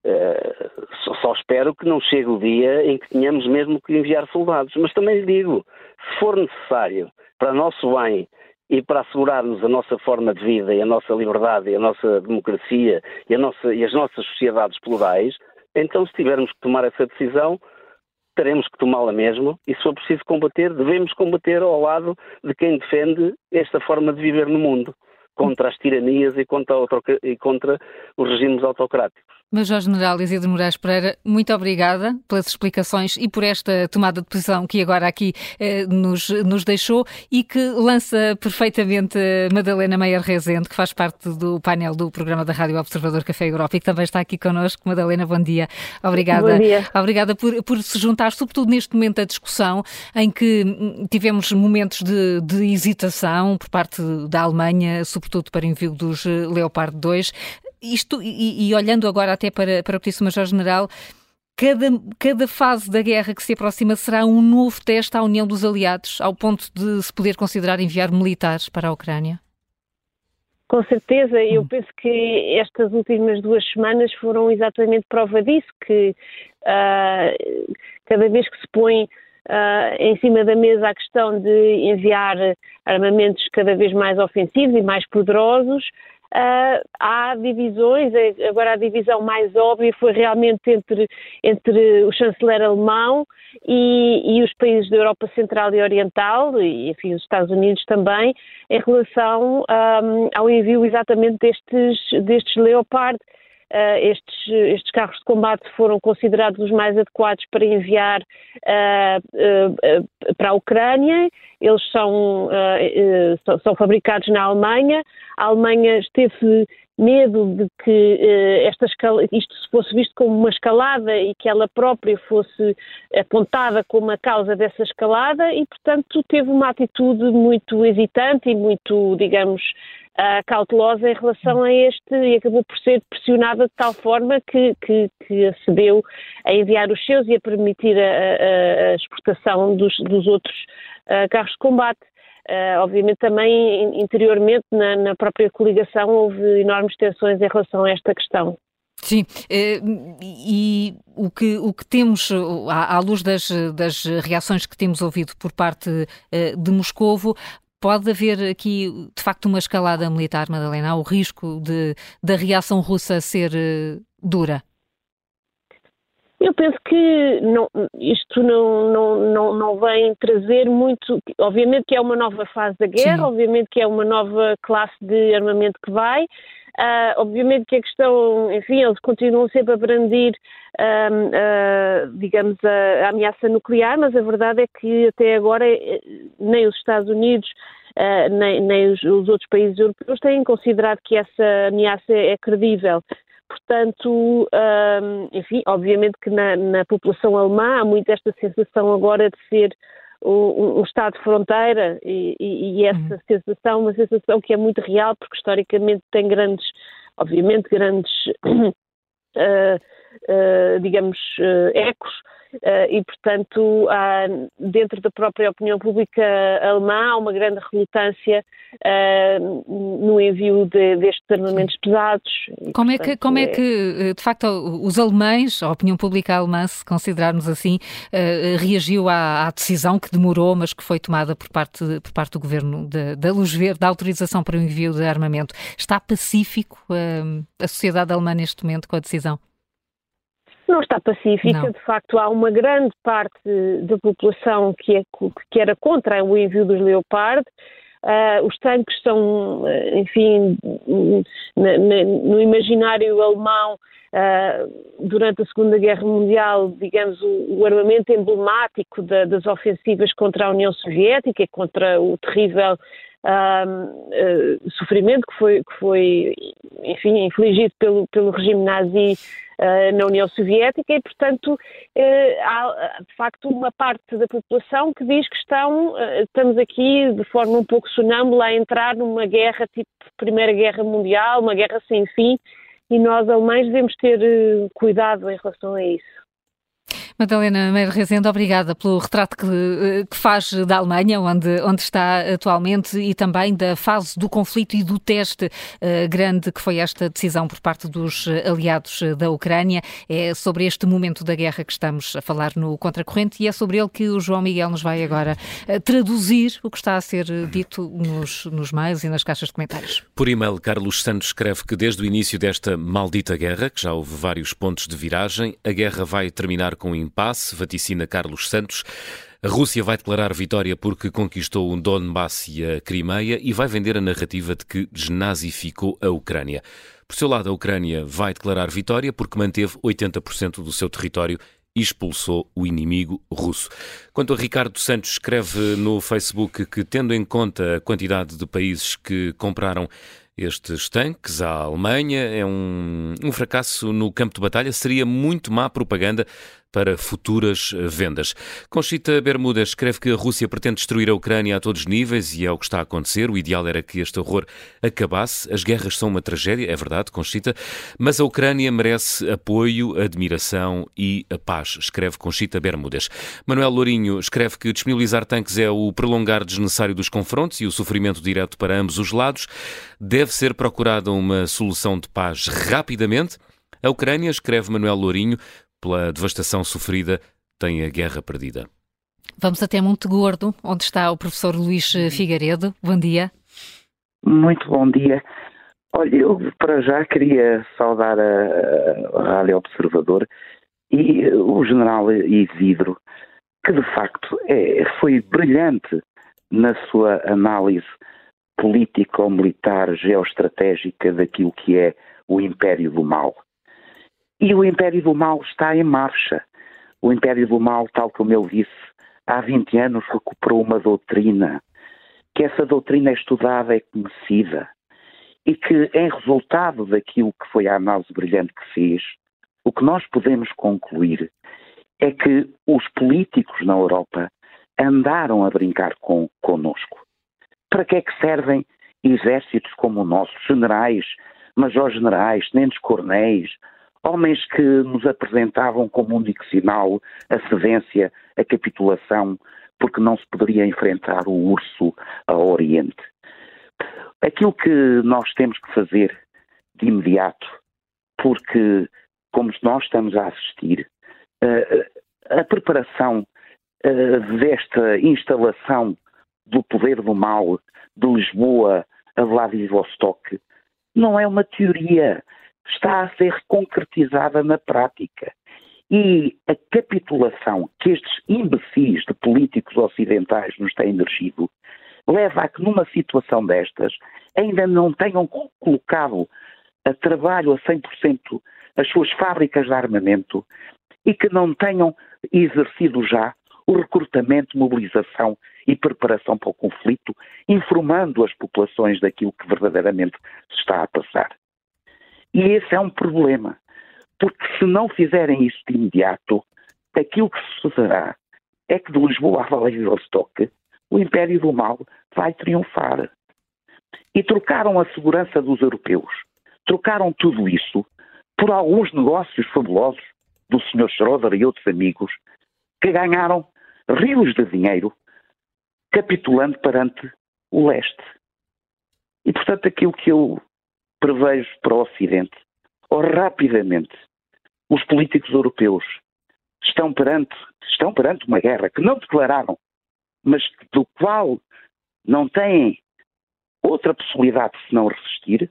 eh, só, só, espero que não chegue o dia em que tenhamos mesmo que enviar soldados. Mas também lhe digo, se for necessário para nosso bem e para assegurarmos a nossa forma de vida e a nossa liberdade e a nossa democracia e, a nossa, e as nossas sociedades plurais, então se tivermos que tomar essa decisão, teremos que tomá-la mesmo e se for preciso combater, devemos combater ao lado de quem defende esta forma de viver no mundo, contra as tiranias e contra, e contra os regimes autocráticos. Major General Isidro Moraes Pereira, muito obrigada pelas explicações e por esta tomada de posição que agora aqui eh, nos, nos deixou e que lança perfeitamente Madalena Meyer Rezende, que faz parte do painel do programa da Rádio Observador Café Europa e que também está aqui connosco. Madalena, bom dia. Obrigada. Bom dia. Obrigada por, por se juntar, sobretudo neste momento da discussão, em que hum, tivemos momentos de, de hesitação por parte da Alemanha, sobretudo para envio dos eh, Leopard 2 isto, e, e, olhando agora até para, para o que disse o Major-General, cada, cada fase da guerra que se aproxima será um novo teste à união dos aliados, ao ponto de se poder considerar enviar militares para a Ucrânia? Com certeza, eu hum. penso que estas últimas duas semanas foram exatamente prova disso, que uh, cada vez que se põe uh, em cima da mesa a questão de enviar armamentos cada vez mais ofensivos e mais poderosos. Uh, há divisões, é, agora a divisão mais óbvia foi realmente entre, entre o chanceler alemão e, e, os países da Europa Central e Oriental, e enfim, os Estados Unidos também, em relação um, ao envio exatamente destes, destes Leopard. Uh, estes, estes, carros de combate foram considerados os mais adequados para enviar uh, uh, para a Ucrânia. Eles são, são, são, fabricados na Alemanha. A Alemanha esteve medo de que esta escala, isto se fosse visto como uma escalada e que ela própria fosse apontada como a causa dessa escalada e, portanto, teve uma atitude muito hesitante e muito, digamos, uh, cautelosa em relação a este e acabou por ser pressionada de tal forma que, que, que acedeu a enviar os seus e a permitir a, a, a exportação dos, dos outros uh, carros de combate. Uh, obviamente também interiormente na, na, própria coligação houve enormes tensões em relação a esta questão. Sim, e o que, o que temos, à, luz das, das reações que temos ouvido por parte de Moscovo, Pode haver aqui, de facto, uma escalada militar, Madalena? Há o risco de, da reação russa ser uh, dura? Eu penso que não, isto não, não, não, não vem trazer muito. Obviamente que é uma nova fase da guerra, Sim. obviamente que é uma nova classe de armamento que vai. Uh, obviamente que a questão, enfim, eles continuam sempre a brandir, uh, uh, digamos, a, a, ameaça nuclear, mas a verdade é que até agora eh, nem os Estados Unidos nem, nem os, os, outros países europeus têm considerado que essa ameaça é credível. Portanto, enfim, obviamente que na, na, população alemã há muito esta sensação agora de ser um, um Estado de fronteira e, e, e essa uhum. sensação, uma sensação que é muito real porque historicamente tem grandes, obviamente grandes, uh, <clears throat> digamos, uh, ecos Uh, e, portanto, há, dentro da própria opinião pública alemã há uma grande relutância no envio de, destes armamentos pesados. E, como, portanto, é que, como é... é... que, de facto, os alemães, a opinião pública alemã, se considerarmos assim, reagiu à, à, decisão que demorou, mas que foi tomada por parte, por parte do governo da Luz Verde, da autorização para o envio de armamento? Está pacífico a sociedade alemã neste momento com a decisão? Não está pacífica, não. de facto há uma grande parte da população que, é, que era contra o envio dos Leopard. Uh, os tanques são, enfim, no imaginário alemão, durante a Segunda Guerra Mundial, digamos, o, armamento emblemático da, das ofensivas contra a União Soviética contra o terrível uh, sofrimento que foi, que foi, enfim, infligido pelo, pelo regime nazi uh, na União Soviética e, portanto, uh, há de facto uma parte da população que diz que estão, estamos aqui de forma um pouco sonâmbula a entrar numa guerra tipo Primeira Guerra Mundial, uma guerra sem fim, e nós alemães devemos ter cuidado em relação a isso. Madalena Meire Rezende, obrigada pelo retrato que, eh, que, faz da Alemanha, onde, onde está atualmente, e também da fase do conflito e do teste uh, grande que foi esta decisão por parte dos eh, aliados da Ucrânia. É sobre este momento da guerra que estamos a falar no Contracorrente e é sobre ele que o João Miguel nos vai agora uh, traduzir o que está a ser dito nos, nos mails e nas caixas de comentários. Por e-mail, Carlos Santos escreve que desde o início desta maldita guerra, que já houve vários pontos de viragem, a guerra vai terminar com impasse, vaticina Carlos Santos. A Rússia vai declarar vitória porque conquistou o Donbass e a Crimeia e vai vender a narrativa de que desnazificou a Ucrânia. Por seu lado, a Ucrânia vai declarar vitória porque manteve 80% do seu território e expulsou o inimigo russo. Quanto a Ricardo Santos, escreve no Facebook que, tendo em conta a quantidade de países que compraram estes tanques à Alemanha, é um, um fracasso no campo de batalha, seria muito má propaganda para futuras vendas. Conchita Bermuda escreve que a Rússia pretende destruir a Ucrânia a todos os níveis e é o que está a acontecer. O ideal era que este horror acabasse. As guerras são uma tragédia, é verdade, Conchita, mas a Ucrânia merece apoio, admiração e a paz, escreve Conchita Bermudas. Manuel Lourinho escreve que disponibilizar tanques é o prolongar desnecessário dos confrontos e o sofrimento direto para ambos os lados. Deve ser procurada uma solução de paz rapidamente. A Ucrânia, escreve Manuel Lourinho, pela devastação sofrida, tem a guerra perdida. Vamos até Monte Gordo, onde está o professor Luís Figueiredo. Bom dia. Muito bom dia. Olha, eu para já queria saudar a, a Rádio Observador e o general Isidro, que de facto é, foi brilhante na sua análise político-militar geoestratégica daquilo que é o Império do Mal. E o Império do Mal está em marcha. O Império do Mal, tal como ele disse, há 20 anos recuperou uma doutrina, que essa doutrina é estudada, é conhecida, e que, em resultado daquilo que foi a análise brilhante que fez, o que nós podemos concluir é que os políticos na Europa andaram a brincar com, conosco. Para que é que servem exércitos como o nosso, generais, major-generais, tenentes coronéis, homens que nos apresentavam como único sinal a cedência, a capitulação, porque não se poderia enfrentar o urso ao Oriente. Aquilo que nós temos que fazer de imediato, porque, como nós estamos a assistir, a, preparação desta instalação do poder do mal de Lisboa a Vladivostok não é uma teoria, está a ser concretizada na prática. E a capitulação que estes imbecis de políticos ocidentais nos têm dirigido leva a que numa situação destas ainda não tenham colocado a trabalho a 100% as suas fábricas de armamento e que não tenham exercido já o recrutamento, mobilização e preparação para o conflito, informando as populações daquilo que verdadeiramente se está a passar. E esse é um problema, porque se não fizerem isso de imediato, aquilo que sucederá é que de Lisboa a Vladivostok o Império do Mal vai triunfar. E trocaram a segurança dos europeus, trocaram tudo isso por alguns negócios fabulosos do Sr. Schroeder e outros amigos que ganharam rios de dinheiro capitulando perante o leste. E, portanto, aquilo que eu prevejo para o Ocidente, ou rapidamente, os políticos europeus estão perante, estão perante uma guerra que não declararam, mas do qual não têm outra possibilidade senão resistir,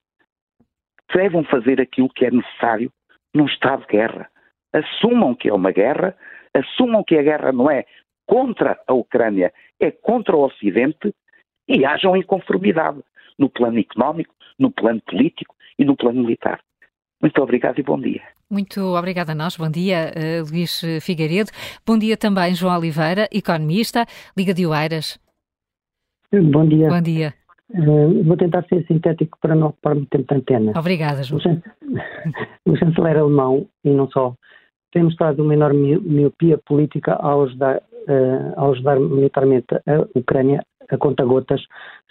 devem fazer aquilo que é necessário num estado de guerra. Assumam que é uma guerra, assumam que a guerra não é contra a Ucrânia, é contra o Ocidente e hajam inconformidade no plano económico, no plano político e no plano militar. Muito obrigado e bom dia. Muito obrigada a nós. Bom dia, uh, Luís Figueiredo. Bom dia também, João Oliveira, economista, Liga de Oeiras. Bom dia. Bom dia. Uh, vou tentar ser sintético para não ocupar muito tempo de antena. Obrigada, João. <laughs> O chanceler alemão, e não só, tem mostrado uma enorme miopia política ao ajudar, uh, ao ajudar militarmente a Ucrânia a conta-gotas,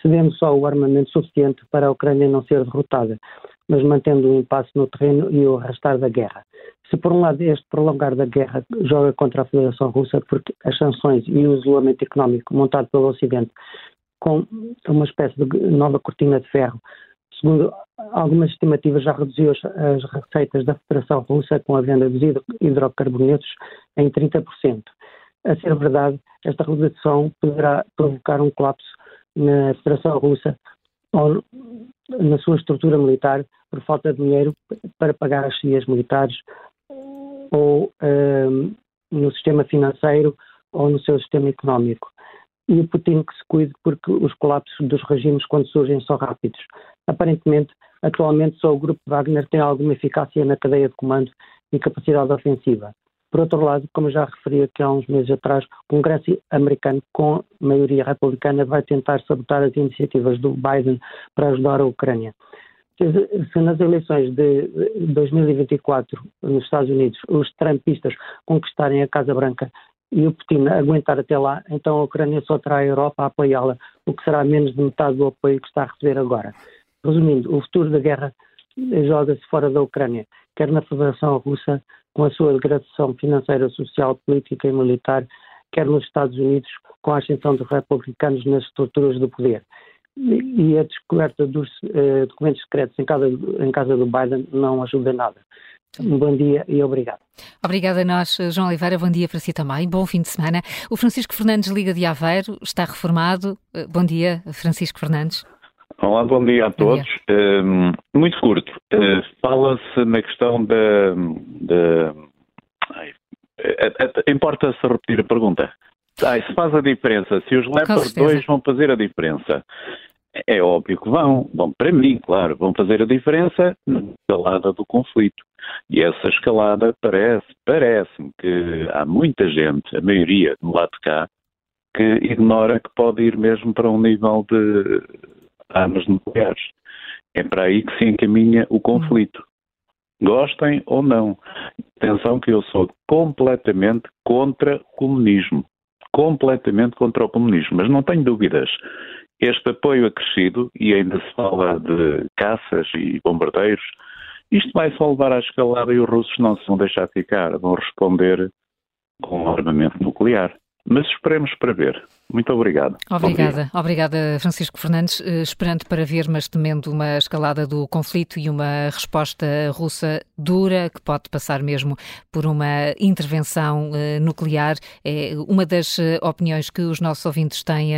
cedendo só o armamento suficiente para a Ucrânia não ser derrotada, mas mantendo o impasse no terreno e o arrastar da guerra. Se por um lado este prolongar da guerra joga contra a Federação Russa, porque as sanções e o isolamento económico montado pelo Ocidente com uma espécie de nova cortina de ferro Segundo algumas estimativas, já reduziu as, as receitas da Federação Russa com a venda dos hidrocarbonetos em 30%. A ser verdade, esta redução poderá provocar um colapso na Federação Russa ou na sua estrutura militar por falta de dinheiro para pagar as cias militares ou um, no sistema financeiro ou no seu sistema económico e o Putin que se cuide porque os colapsos dos regimes quando surgem são rápidos. Aparentemente, atualmente só o grupo Wagner tem alguma eficácia na cadeia de comando e capacidade ofensiva. Por outro lado, como já referi aqui há uns meses atrás, o Congresso americano, com maioria republicana, vai tentar sabotar as iniciativas do Biden para ajudar a Ucrânia. Se nas eleições de 2024 nos Estados Unidos os trumpistas conquistarem a Casa Branca e o Putin aguentar até lá, então a Ucrânia só terá a Europa a apoiá-la, o que será menos de metade do apoio que está a receber agora. Resumindo, o futuro da guerra joga-se fora da Ucrânia, quer na Federação Russa, com a sua degradação financeira, social, política e militar, quer nos Estados Unidos, com a ascensão dos republicanos nas estruturas do poder. E a descoberta dos eh, documentos secretos em casa, em casa do Biden não ajuda nada. Um bom dia e obrigado. Obrigada a nós, João Oliveira. Bom dia para si também. Bom fim de semana. O Francisco Fernandes Liga de Aveiro está reformado. Eh, bom dia, Francisco Fernandes. Olá, bom dia a todos. Dia. Uh, muito curto. Uh, Fala-se na questão da. Importa-se repetir a pergunta. Se faz a diferença, se os Leopard 2 vão fazer a diferença. É óbvio que vão, vão para mim, claro, vão fazer a diferença na escalada do conflito. E essa escalada parece, parece-me que há muita gente, a maioria do lado de cá, que ignora que pode ir mesmo para um nível de armas nucleares. É para aí que se encaminha o conflito. Gostem ou não. Atenção que eu sou completamente contra o comunismo. Completamente contra o comunismo. Mas não tenho dúvidas. Este apoio acrescido, e ainda se fala de caças e bombardeiros, isto vai só levar à escalada e os russos não se vão deixar ficar, vão responder com armamento nuclear. Mas esperemos para ver. Muito obrigado. Obrigada, obrigada Francisco Fernandes. Eh, esperando para ver, mas temendo uma escalada do conflito e uma resposta russa dura, que pode passar mesmo por uma intervenção uh, nuclear. É uma das uh, opiniões que os nossos ouvintes têm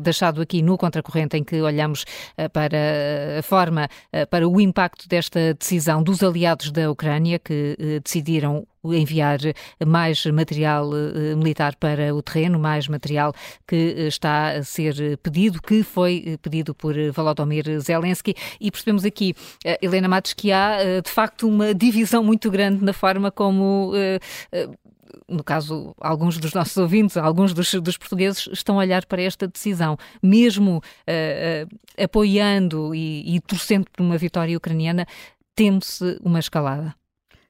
deixado aqui no Contracorrente, em que olhamos para a forma, para o impacto desta decisão dos aliados da Ucrânia, que decidiram enviar mais material militar para o terreno, mais material que eh, está a ser eh, pedido, que foi eh, pedido por Volodymyr Zelensky, e percebemos aqui, Helena Matos, que há de facto uma divisão muito grande na forma como no caso, alguns dos nossos ouvintes, alguns dos, dos, portugueses estão a olhar para esta decisão, mesmo uh, uh, apoiando e, e, torcendo por uma vitória ucraniana, teme-se uma escalada.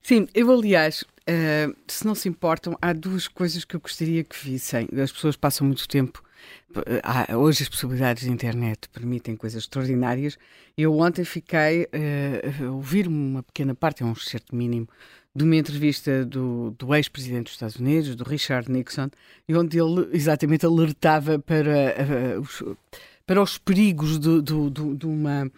Sim, eu aliás, uh, se não se importam, há duas coisas que eu gostaria que vissem. As pessoas passam muito tempo. Uh, hoje as possibilidades de internet permitem coisas extraordinárias. Eu ontem fiquei uh, a ouvir uma pequena parte, é um excerto mínimo, de uma entrevista do, do ex-presidente dos Estados Unidos, do Richard Nixon, e onde ele exatamente alertava para, os, para os perigos de, de, de, de uma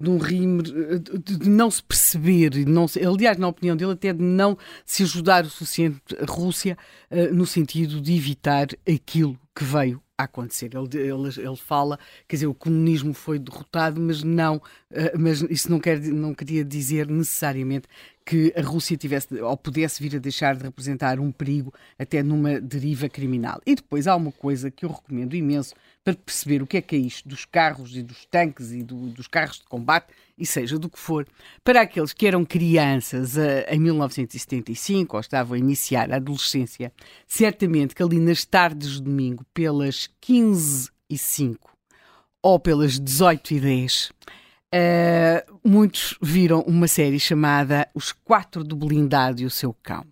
de um rime de não se perceber, não se, aliás, na opinião dele, até de não se ajudar o suficiente a Rússia uh, no sentido de evitar aquilo que veio a acontecer. Ele, ele, ele fala, quer dizer, o comunismo foi derrotado, mas não, uh, mas isso não, quer, não queria dizer necessariamente que a Rússia tivesse ou pudesse vir a deixar de representar um perigo até numa deriva criminal. E depois há uma coisa que eu recomendo imenso para perceber o que é que é isto dos carros e dos tanques e do, dos carros de combate, e seja do que for, para aqueles que eram crianças uh, em 1975 ou estavam a iniciar a adolescência, certamente que ali nas tardes de domingo, pelas 15 e 5 ou pelas 18 e 10, uh, muitos viram uma série chamada Os Quatro do Blindado e o Seu Cão.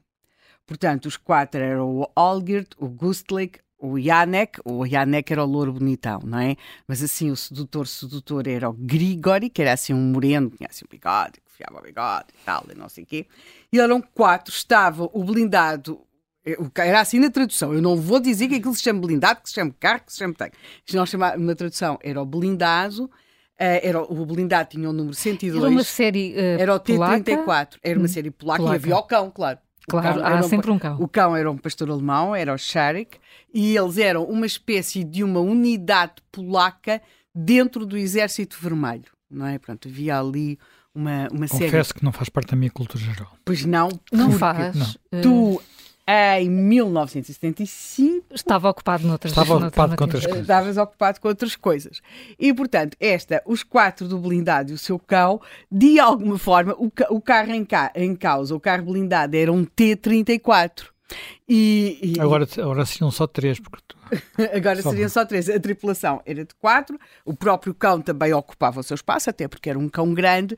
Portanto, os quatro eram o Olgert, o Gustlik, o Janek, o Janek era o louro bonitão, não é? Mas assim, o sedutor, sedutor era o Grigori, que era assim um moreno, tinha assim um bigode, que fiava o bigode e tal, e não sei o quê. E eram quatro, estava o blindado, eh, era assim na tradução, eu não vou dizer que aquilo se chama blindado, que se chama carro, que se chama tanque. Nós chamávamos na tradução, era o blindado, Uh, era, o blindado tinha o número 102. Era uma série uh, Era o T-34, era uma hum, série polaca, polaca, e havia o cão, claro. Claro, há sempre um cão. O cão era um pastor alemão, era o Sharik, e eles eram uma espécie de uma unidade polaca dentro do Exército Vermelho, não é? Pronto, havia ali uma, uma série... Confesso que não faz parte da minha cultura geral. Pois não. Não faz. Não. Tu em 1975. Estava ocupado noutras Estava ocupado com outras coisas. Estavas ocupado com outras coisas. E, portanto, esta, os quatro do blindado e o seu cão, de alguma forma, o, o carro em, ca, em causa, o carro blindado, era um T-34. E, e, agora, agora seriam só três, porque tu... <laughs> agora só seriam só três. A tripulação era de quatro, o próprio cão também ocupava o seu espaço, até porque era um cão grande,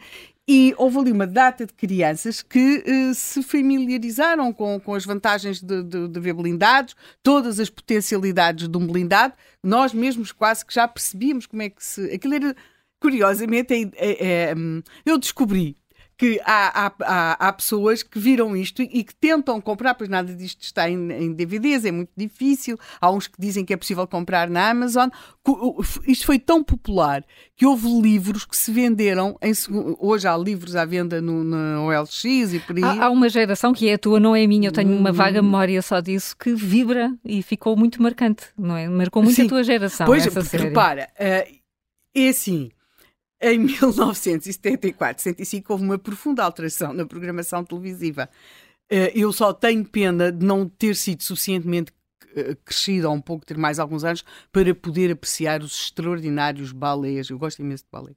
e houve ali uma data de crianças que uh, se familiarizaram com, com as vantagens de, de, de ver blindados, todas as potencialidades de um blindado. Nós mesmos quase que já percebíamos como é que se. Aquilo era, curiosamente, é, é, é, eu descobri que há, há, há, há, pessoas que viram isto e que tentam comprar, pois nada disto está em, em, DVDs, é muito difícil. Há uns que dizem que é possível comprar na Amazon. Isto foi tão popular que houve livros que se venderam. Em, hoje há livros à venda no, no OLX e por aí. Há, há, uma geração que é a tua, não é a minha. Eu tenho uma vaga memória só disso que vibra e ficou muito marcante, não é? Marcou muito Sim. a tua geração. Pois, essa porque série. repara, uh, é assim em 1974, 75, houve uma profunda alteração na programação televisiva. Eh, eu só tenho pena de não ter sido suficientemente eh, crescida ou um pouco, ter mais alguns anos, para poder apreciar os extraordinários balés. Eu gosto imenso de balé.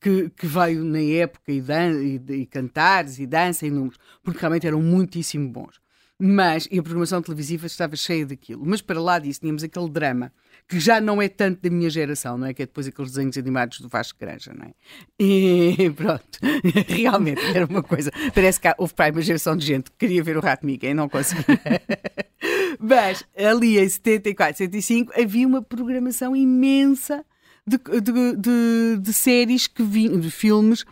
Que, que veio na época e, dan e, e cantares e dança e números, porque realmente eram muitíssimo bons. Mas, e a programação televisiva estava cheia daquilo. Mas para lá disso, tínhamos aquele drama que já não é tanto da minha geração, não é? Que é depois aqueles desenhos animados do Vasco Granja, não é? E <laughs> pronto, <laughs> realmente era uma coisa. Parece que houve para aí uma geração de gente que queria ver o Rato Mickey e não conseguia. <laughs> Mas ali em 74, 75 havia uma programação imensa de, de, de, de séries que vinham, de filmes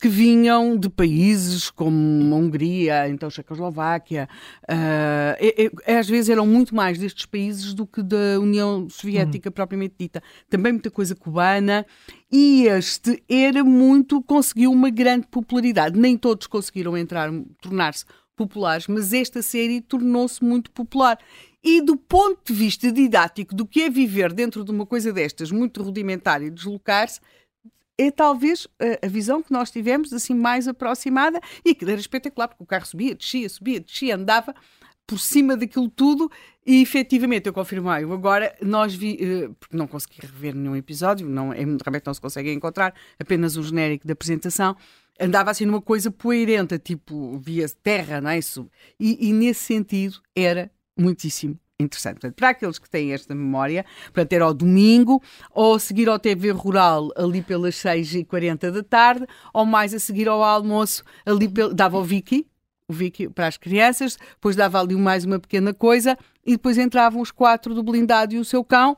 que vinham de países como a Hungria, então Checoslováquia, uh, às vezes eram muito mais destes países do que da União Soviética hum. propriamente dita. Também muita coisa cubana. E este era muito, conseguiu uma grande popularidade. Nem todos conseguiram entrar, tornar-se populares, mas esta série tornou-se muito popular. E do ponto de vista didático do que é viver dentro de uma coisa destas, muito rudimentar e deslocar-se, é talvez a, a, visão que nós tivemos assim mais aproximada e que era espetacular, porque o carro subia, descia, subia, descia, andava por cima daquilo tudo e efetivamente eu confirmei. Agora nós vi, eh, porque não consegui rever nenhum episódio, não, é, realmente não se consegue encontrar, apenas o genérico da apresentação. Andava assim numa coisa poeirenta, tipo via terra, não é? Isso. E, e nesse sentido era muitíssimo interessante. Portanto, para aqueles que têm esta memória, para ter ao domingo, ou a seguir ao TV Rural ali pelas 6h40 da tarde, ou mais a seguir ao almoço ali pel... dava o Vicky, o Vicky para as crianças, depois dava ali mais uma pequena coisa e depois entravam os quatro do blindado e o seu cão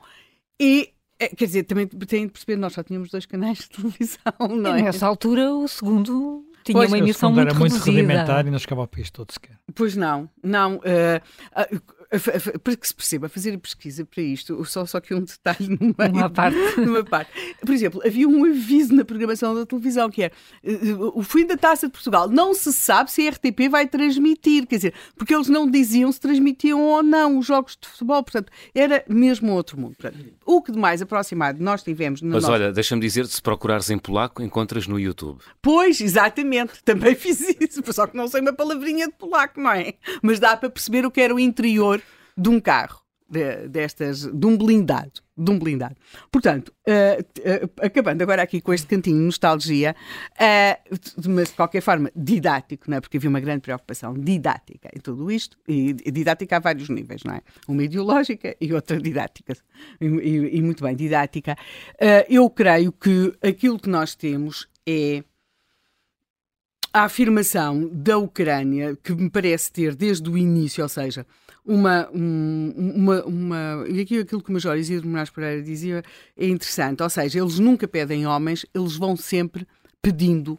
e é, quer dizer, também tem de perceber, nós só tínhamos dois canais de televisão, não é? E nessa altura o segundo tinha pois, uma emissão muito era muito rudimentar e não chegava ao país todo sequer. Pois não, não. Uh, uh, para que se perceba, fazer a pesquisa para isto, só, só que um detalhe numa Uma parte. <laughs> numa parte. Por exemplo, havia um aviso na programação da televisão que é o fim da taça de Portugal. Não se sabe se a RTP vai transmitir, quer dizer, porque eles não diziam se transmitiam ou não os jogos de futebol, portanto, era mesmo outro mundo. Portanto, o que de mais aproximado nós tivemos. Mas nossa... olha, deixa-me dizer, se procurares em polaco, encontras no YouTube. Pois, exatamente, também <laughs> fiz isso, só que não sei uma palavrinha de polaco, não é? Mas dá para perceber o que era o interior de um carro, de, destas, de um blindado. De um blindado. Portanto, uh, uh, acabando agora aqui com este cantinho de nostalgia, uh, mas de qualquer forma didático, não é? porque havia uma grande preocupação didática em tudo isto, e, e didática a vários níveis, não é? Uma ideológica e outra didática, e, e, e muito bem, didática. eu creio que aquilo que nós temos é a afirmação da Ucrânia, que me parece ter desde o início, ou seja, uma, um, uma, uma. E aqui aquilo que o Major Isidro Moraes Pereira dizia é interessante, ou seja, eles nunca pedem homens, eles vão sempre pedindo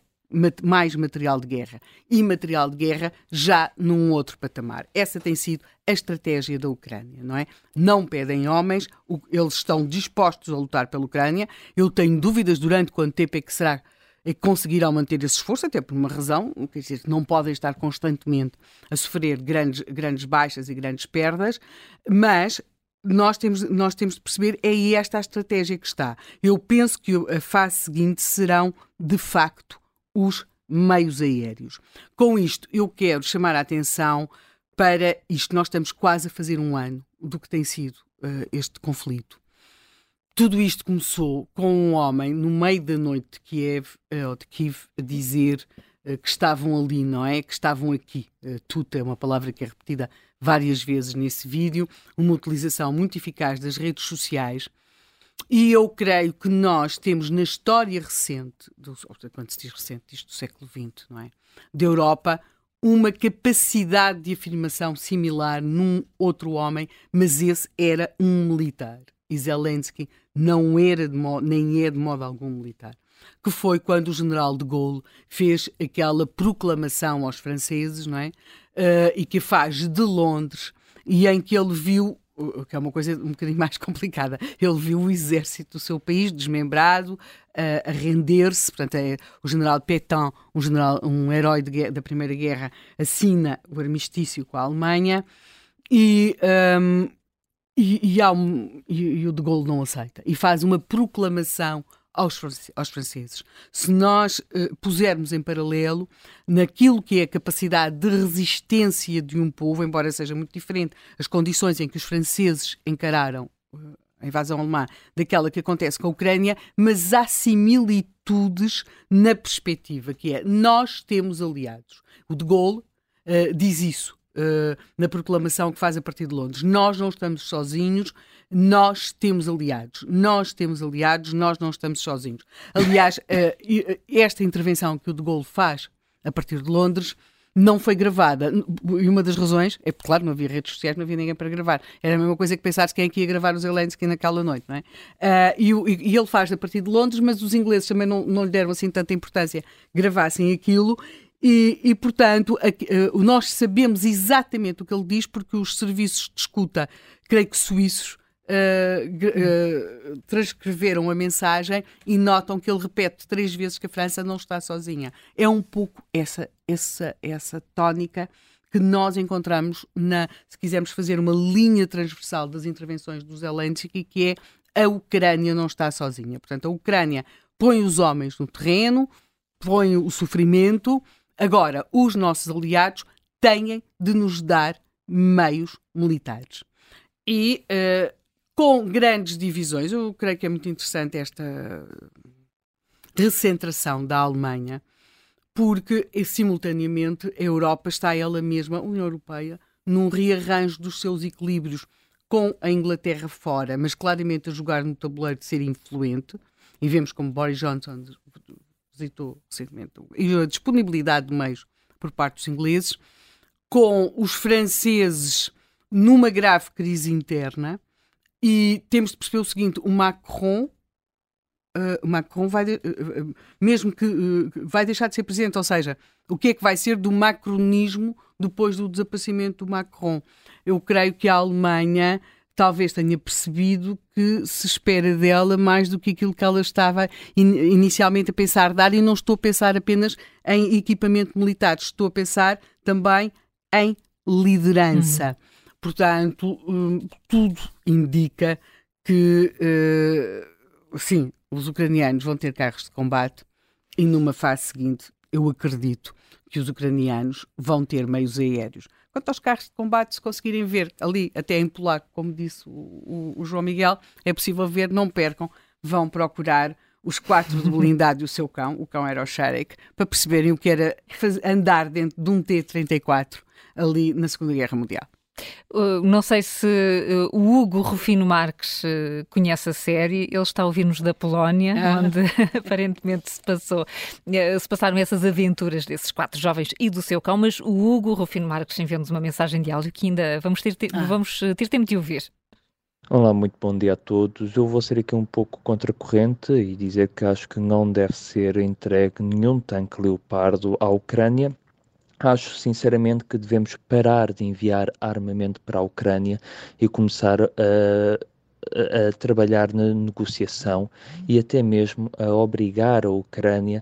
mais material de guerra e material de guerra já num outro patamar. Essa tem sido a estratégia da Ucrânia, não é? Não pedem homens, eles estão dispostos a lutar pela Ucrânia. Eu tenho dúvidas durante quanto tempo é que será conseguirão manter esse esforço, até por uma razão, quer dizer, não podem estar constantemente a sofrer grandes, grandes baixas e grandes perdas, mas nós temos, nós temos de perceber, é esta a estratégia que está. Eu penso que a fase seguinte serão, de facto, os meios aéreos. Com isto, eu quero chamar a atenção para isto. Nós estamos quase a fazer um ano do que tem sido uh, este conflito. Tudo isto começou com um homem no meio da noite de Kiev, eh, ou de Kiev, a dizer eh, que estavam ali, não é? Que estavam aqui. Eh, tuta é uma palavra que é repetida várias vezes nesse vídeo, uma utilização muito eficaz das redes sociais. E eu creio que nós temos na história recente, do, quando se diz recente, isto do século XX, não é? Da Europa, uma capacidade de afirmação similar num outro homem, mas esse era um militar. E Zelensky não era modo, nem é de modo algum militar. que foi quando o general de Gaulle fez aquela proclamação aos franceses, não é? Uh, e que faz de Londres, e em que ele viu que é uma coisa um bocadinho mais <laughs> complicada. Ele viu o exército do seu país desmembrado, uh, a render-se. Portanto, é, o general Pétain, um, general, um herói da Primeira Guerra, assina o armistício com a Alemanha e, um, e, e, um, e, e o de Gaulle não aceita. E faz uma proclamação aos, aos franceses. Se nós uh, pusermos em paralelo naquilo que é a capacidade de resistência de um povo, embora seja muito diferente as condições em que os franceses encararam uh, a invasão alemã daquela que acontece com a Ucrânia, mas há similitudes na perspectiva, que é nós temos aliados. O de Gaulle uh, diz isso. Uh, na proclamação que faz a partir de Londres. Nós não estamos sozinhos, nós temos aliados, nós temos aliados, nós não estamos sozinhos. Aliás, eh, esta intervenção que o de Gaulle faz a partir de Londres não foi gravada. E uma das razões é porque, claro, não havia redes sociais, não havia ninguém para gravar. Era a mesma coisa que pensares quem é que ia gravar os Zelensky naquela noite, não é? Uh, e, e, ele faz a partir de Londres, mas os ingleses também não, não lhe deram assim tanta importância gravassem aquilo. E, e portanto, a, uh, nós sabemos exatamente o que ele diz, porque os serviços de escuta, creio que suíços, uh, uh, transcreveram a mensagem e notam que ele repete três vezes que a França não está sozinha. É um pouco essa, essa, essa tónica que nós encontramos na, se quisermos fazer uma linha transversal das intervenções do Zelensky, que é a Ucrânia não está sozinha. Portanto, a Ucrânia põe os homens no terreno, põe o sofrimento. Agora, os nossos aliados têm de nos dar meios militares. E uh, com grandes divisões. Eu creio que é muito interessante esta recentração da Alemanha, porque simultaneamente a Europa está ela mesma, a União Europeia, num rearranjo dos seus equilíbrios com a Inglaterra fora, mas claramente a jogar no tabuleiro de ser influente. E vemos como Boris Johnson visitou recentemente e a disponibilidade de meios por parte dos ingleses, com os franceses numa grave crise interna e temos de perceber o seguinte: o Macron. Uh, Macron vai, de, uh, mesmo que vai deixar de ser presidente, ou seja, o que é que vai ser do macronismo depois do desaparecimento do Macron? Eu creio que a Alemanha talvez tenha percebido que se espera dela mais do que aquilo que ela estava in, inicialmente a pensar dar, e não estou a pensar apenas em equipamento militar, estou a pensar também em liderança. Uhum. Portanto, hum, tudo indica que, uh, sim, os ucranianos vão ter carros de combate e numa fase seguinte, eu acredito que os ucranianos vão ter meios aéreos. Quanto aos carros de combate, se conseguirem ver ali, até em polaco, como disse o, o, o João Miguel, é possível ver, não percam, vão procurar os quatro do blindado e o seu cão, o cão era o Sharek, para perceberem o que era andar dentro de um T-34 ali na Segunda Guerra Mundial. Uh, não sei se uh, o Hugo Rufino Marques uh, conhece a série, ele está a ouvir-nos da Polónia, ah. onde <laughs> aparentemente se passou, se passaram essas aventuras desses quatro jovens e do seu cão, mas o Hugo Rufino Marques enviou-nos uma mensagem de áudio que ainda vamos ter, ter ah. vamos ter tempo de ouvir. Olá, muito bom dia a todos. Eu vou ser aqui um pouco contracorrente e dizer que acho que não deve ser entregue nenhum tanque Leopardo à Ucrânia Acho sinceramente que devemos parar de enviar armamento para a Ucrânia e começar a, a, a trabalhar na negociação e até mesmo a obrigar a Ucrânia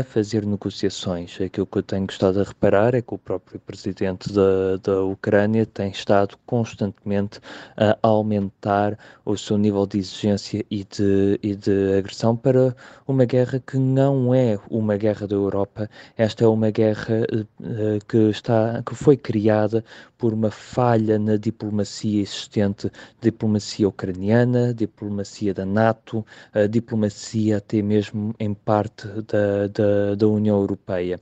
a fazer negociações. Aquilo que eu tenho gostado de reparar é que o próprio presidente da, da Ucrânia tem estado constantemente a aumentar o seu nível de exigência e de, e de agressão para uma guerra que não é uma guerra da Europa. Esta é uma guerra uh, que, está, que foi criada por uma falha na diplomacia existente, diplomacia ucraniana, diplomacia da NATO, diplomacia até mesmo em parte da, da, da União Europeia.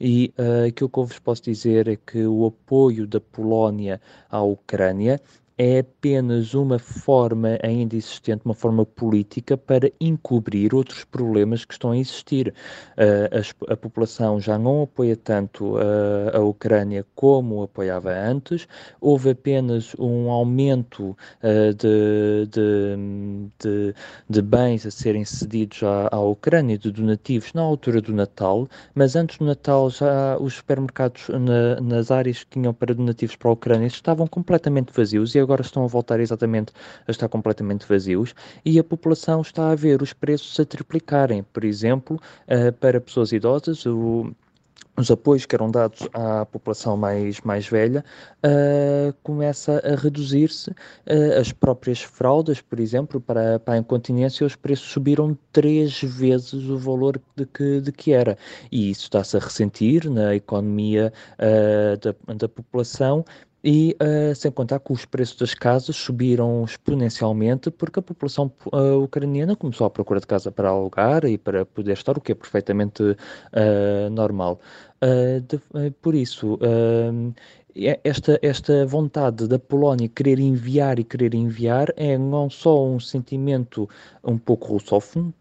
E uh, aquilo que eu vos posso dizer é que o apoio da Polónia à Ucrânia é apenas uma forma ainda existente, uma forma política para encobrir outros problemas que estão a existir. Uh, a, a, população já não apoia tanto uh, a Ucrânia como apoiava antes, houve apenas um aumento uh, de, de, de, de, bens a serem cedidos à, à Ucrânia, de donativos, na altura do Natal, mas antes do Natal já os supermercados na, nas áreas que tinham para donativos para a Ucrânia estavam completamente vazios e agora estão a voltar exatamente a estar completamente vazios e a população está a ver os preços a triplicarem. Por exemplo, uh, para pessoas idosas, o, os apoios que eram dados à população mais, mais velha uh, começa a reduzir-se. Uh, as próprias fraldas, por exemplo, para, para a incontinência, os preços subiram três vezes o valor de que, de que era. E isso está-se a ressentir na economia uh, da, da população e uh, sem contar que os preços das casas subiram exponencialmente porque a população uh, ucraniana começou a procura de casa para alugar e para poder estar, o que é perfeitamente uh, normal. De, por isso, esta, esta vontade da Polónia querer enviar e querer enviar é não só um sentimento um pouco russófono,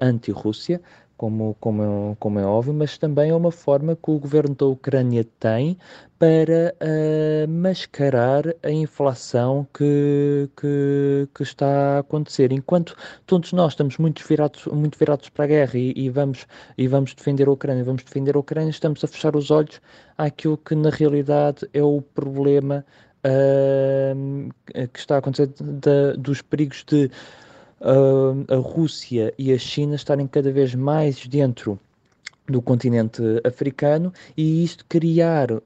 anti-Rússia, como, como, é, como é óbvio, mas também é uma forma que o governo da Ucrânia tem para uh, mascarar a inflação que, que, que, está a acontecer. Enquanto todos nós estamos muito virados, muito virados para a guerra e, e, vamos, e vamos defender a Ucrânia, vamos defender a Ucrânia, estamos a fechar os olhos àquilo que na realidade é o problema uh, que está a acontecer dos perigos de a Rússia e a China estarem cada vez mais dentro do continente africano e isto criar uh,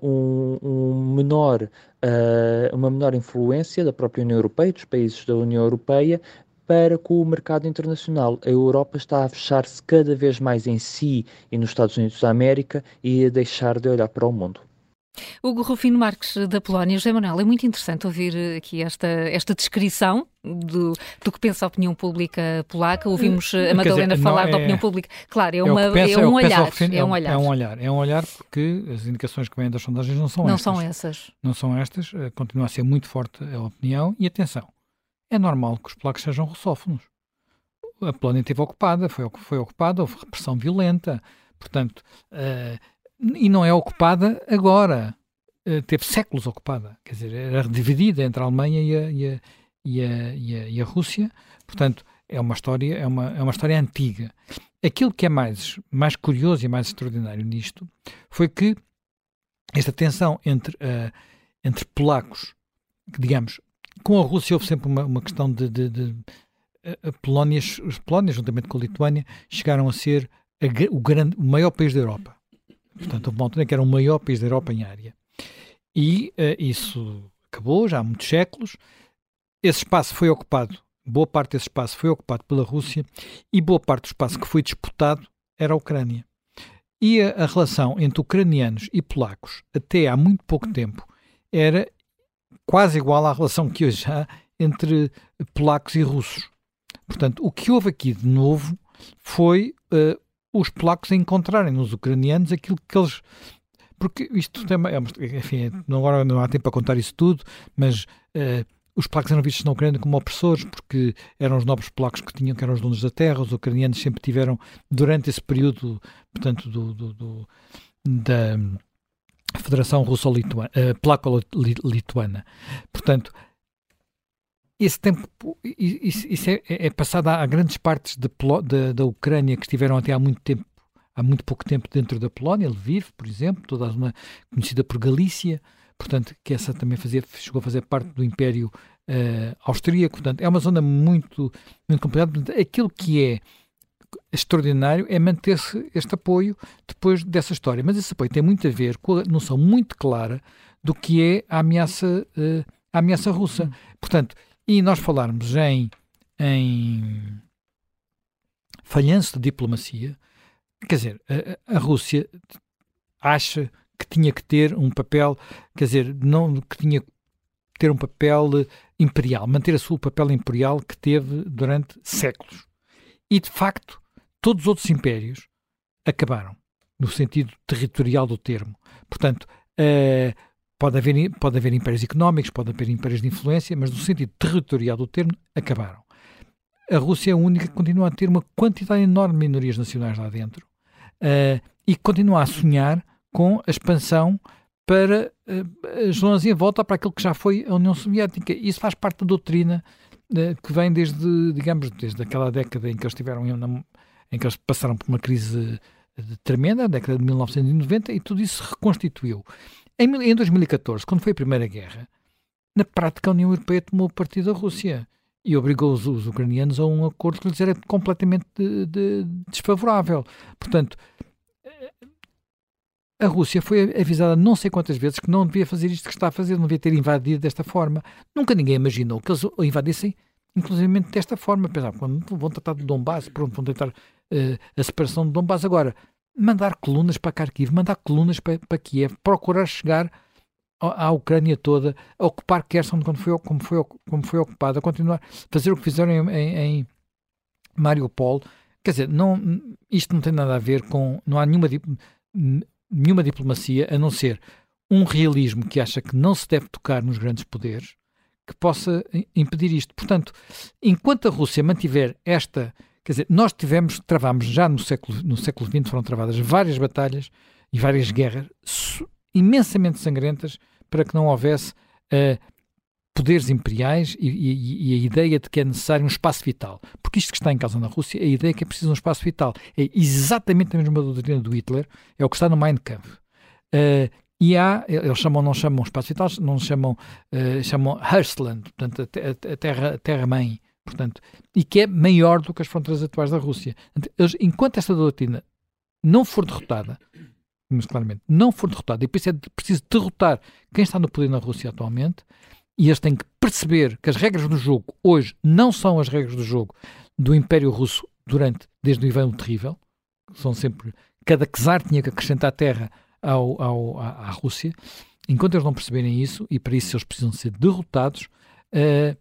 um, um, menor, uh, uma menor influência da própria União Europeia, dos países da União Europeia, para com o mercado internacional. A Europa está a fechar-se cada vez mais em si e nos Estados Unidos da América e a deixar de olhar para o mundo. Hugo Rufino Marques, da Polónia. José Manuel, é muito interessante ouvir aqui esta, esta descrição do, do que pensa a opinião pública polaca. Ouvimos a Madalena dizer, falar é, da opinião pública. Claro, é, uma, é, pensa, é um olhar. é, um olhar. É um olhar. É um olhar porque as indicações que vêm das sondagens não são não estas. Não são essas. Não são estas. Eh, continua a ser muito forte a opinião. E atenção, é normal que os polacos sejam russófonos. A Polónia esteve ocupada, foi, foi ocupada, houve repressão violenta. Portanto, uh, e não é ocupada agora. Uh, teve séculos ocupada. Quer dizer, era dividida entre a Alemanha e a, e a, e a, e a, e a Rússia. Portanto, é uma história, é uma, é uma história antiga. Aquilo que é mais, mais curioso e mais extraordinário nisto foi que esta tensão entre, uh, entre polacos, que, digamos, com a Rússia houve sempre uma, uma questão de, de, de a Polónia, os Polónia, juntamente com a Lituânia, chegaram a ser a, o, grande, o maior país da Europa. Portanto, uma altura que era o maior país da Europa em área. E uh, isso acabou já há muitos séculos. Esse espaço foi ocupado, boa parte desse espaço foi ocupado pela Rússia e boa parte do espaço que foi disputado era a Ucrânia. E a, a relação entre ucranianos e polacos, até há muito pouco tempo, era quase igual à relação que hoje há entre polacos e russos. Portanto, o que houve aqui de novo foi uh, os polacos encontrarem nos ucranianos aquilo que eles. Porque isto tem, é, enfim, agora não há tempo para contar isso tudo, mas uh, os polacos eram vistos na Ucrânia como opressores porque eram os nobres polacos que tinham, que eram os donos da terra, os ucranianos sempre tiveram, durante esse período, portanto, do, do, do da Federação Russo-Lituana, uh, Polaco-Lituana. Portanto, esse tempo, isso, isso é, é, passado a, grandes partes de, de, da Ucrânia que estiveram até há muito tempo, há muito pouco tempo dentro da Polónia, Lviv, por exemplo, toda a zona conhecida por Galícia, portanto, que essa também fazia, chegou a fazer parte do Império uh, Austríaco, portanto, é uma zona muito, muito complicada. Portanto, aquilo que é extraordinário é manter-se este apoio depois dessa história. Mas esse apoio tem muito a ver com a noção muito clara do que é a ameaça, uh, a ameaça russa. Portanto, e nós falarmos em, em falhanço de diplomacia, quer dizer, a, a, Rússia acha que tinha que ter um papel, quer dizer, não que tinha que ter um papel imperial, manter a seu papel imperial que teve durante séculos. E de facto, todos os outros impérios acabaram, no sentido territorial do termo. Portanto, uh, Pode haver, pode haver impérios económicos, pode haver impérios de influência, mas no sentido territorial do termo, acabaram. A Rússia é a única que continua a ter uma quantidade enorme de minorias nacionais lá dentro uh, e continua a sonhar com a expansão para as zonas em volta para aquilo que já foi a União Soviética. Isso faz parte da doutrina uh, que vem desde, digamos, desde aquela década em que eles tiveram em que eles passaram por uma crise tremenda, a década de 1990, e tudo isso se reconstituiu. Em, em 2014, quando foi a Primeira Guerra, na prática a União Europeia tomou partido da Rússia e obrigou os, os, ucranianos a um acordo que lhes era completamente de, de, desfavorável. Portanto, a Rússia foi avisada não sei quantas vezes que não devia fazer isto que está a fazer, não devia ter invadido desta forma. Nunca ninguém imaginou que eles invadissem, inclusive desta forma. Quando vão tratar de Donbass, pronto, vão tentar uh, a separação de Donbass. Agora, mandar colunas para Kharkiv, mandar colunas para, para Kiev, procurar chegar à Ucrânia toda, ocupar Kherson quando foi, como, foi, como foi ocupada, continuar fazer o que fizeram em, em, em Mariupol. Quer dizer, não, isto não tem nada a ver com. Não há nenhuma, nenhuma diplomacia a não ser um realismo que acha que não se deve tocar nos grandes poderes que possa impedir isto. Portanto, enquanto a Rússia mantiver esta Quer dizer, nós tivemos, travámos já no século, no século XX, foram travadas várias batalhas e várias guerras imensamente sangrentas para que não houvesse uh, poderes imperiais e, e, e, a ideia de que é necessário um espaço vital. Porque isto que está em causa na Rússia, a ideia é que é preciso um espaço vital. É exatamente a mesma doutrina do Hitler, é o que está no Mein Kampf. Uh, e há, eles chamam, não chamam espaço vital, não chamam, uh, chamam Hearstland, portanto, a terra-mãe portanto, e que é maior do que as fronteiras atuais da Rússia. Enquanto esta doutrina não for derrotada, mas claramente, não for derrotada, e por isso é preciso derrotar quem está no poder na Rússia atualmente, e eles têm que perceber que as regras do jogo hoje não são as regras do jogo do Império Russo durante, desde o Ivan Terrível, são sempre, cada czar tinha que acrescentar terra ao, ao, à, à, Rússia, enquanto eles não perceberem isso, e para isso eles precisam ser derrotados, uh,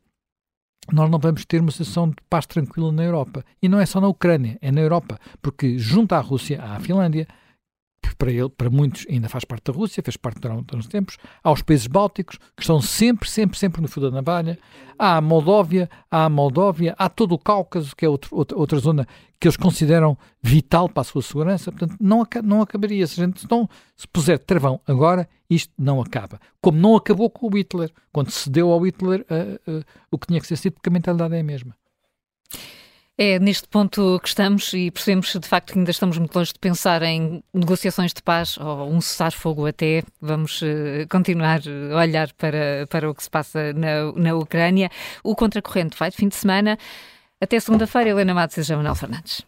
nós não vamos ter uma situação de paz tranquila na Europa. E não é só na Ucrânia, é na Europa. Porque junto à Rússia há a Finlândia, para, ele, para muitos ainda faz parte da Rússia, fez parte durante uns tempos, há os países bálticos, que estão sempre, sempre, sempre no fio da navalha, há a Moldóvia, há a Moldóvia, há todo o Cáucaso, que é outro, outra, outra zona que eles consideram vital para a sua segurança. Portanto, não, não acabaria. Se a gente então, se puser travão agora, isto não acaba. Como não acabou com o Hitler, quando se deu ao Hitler uh, uh, o que tinha que ser sido, porque a mentalidade é a mesma. É neste ponto que estamos e percebemos de facto que ainda estamos muito longe de pensar em negociações de paz ou um cessar-fogo até. Vamos uh, continuar a olhar para, para o que se passa na, na Ucrânia. O Contracorrente vai de fim de semana. Até segunda-feira, Helena Matos e João Manuel Fernandes.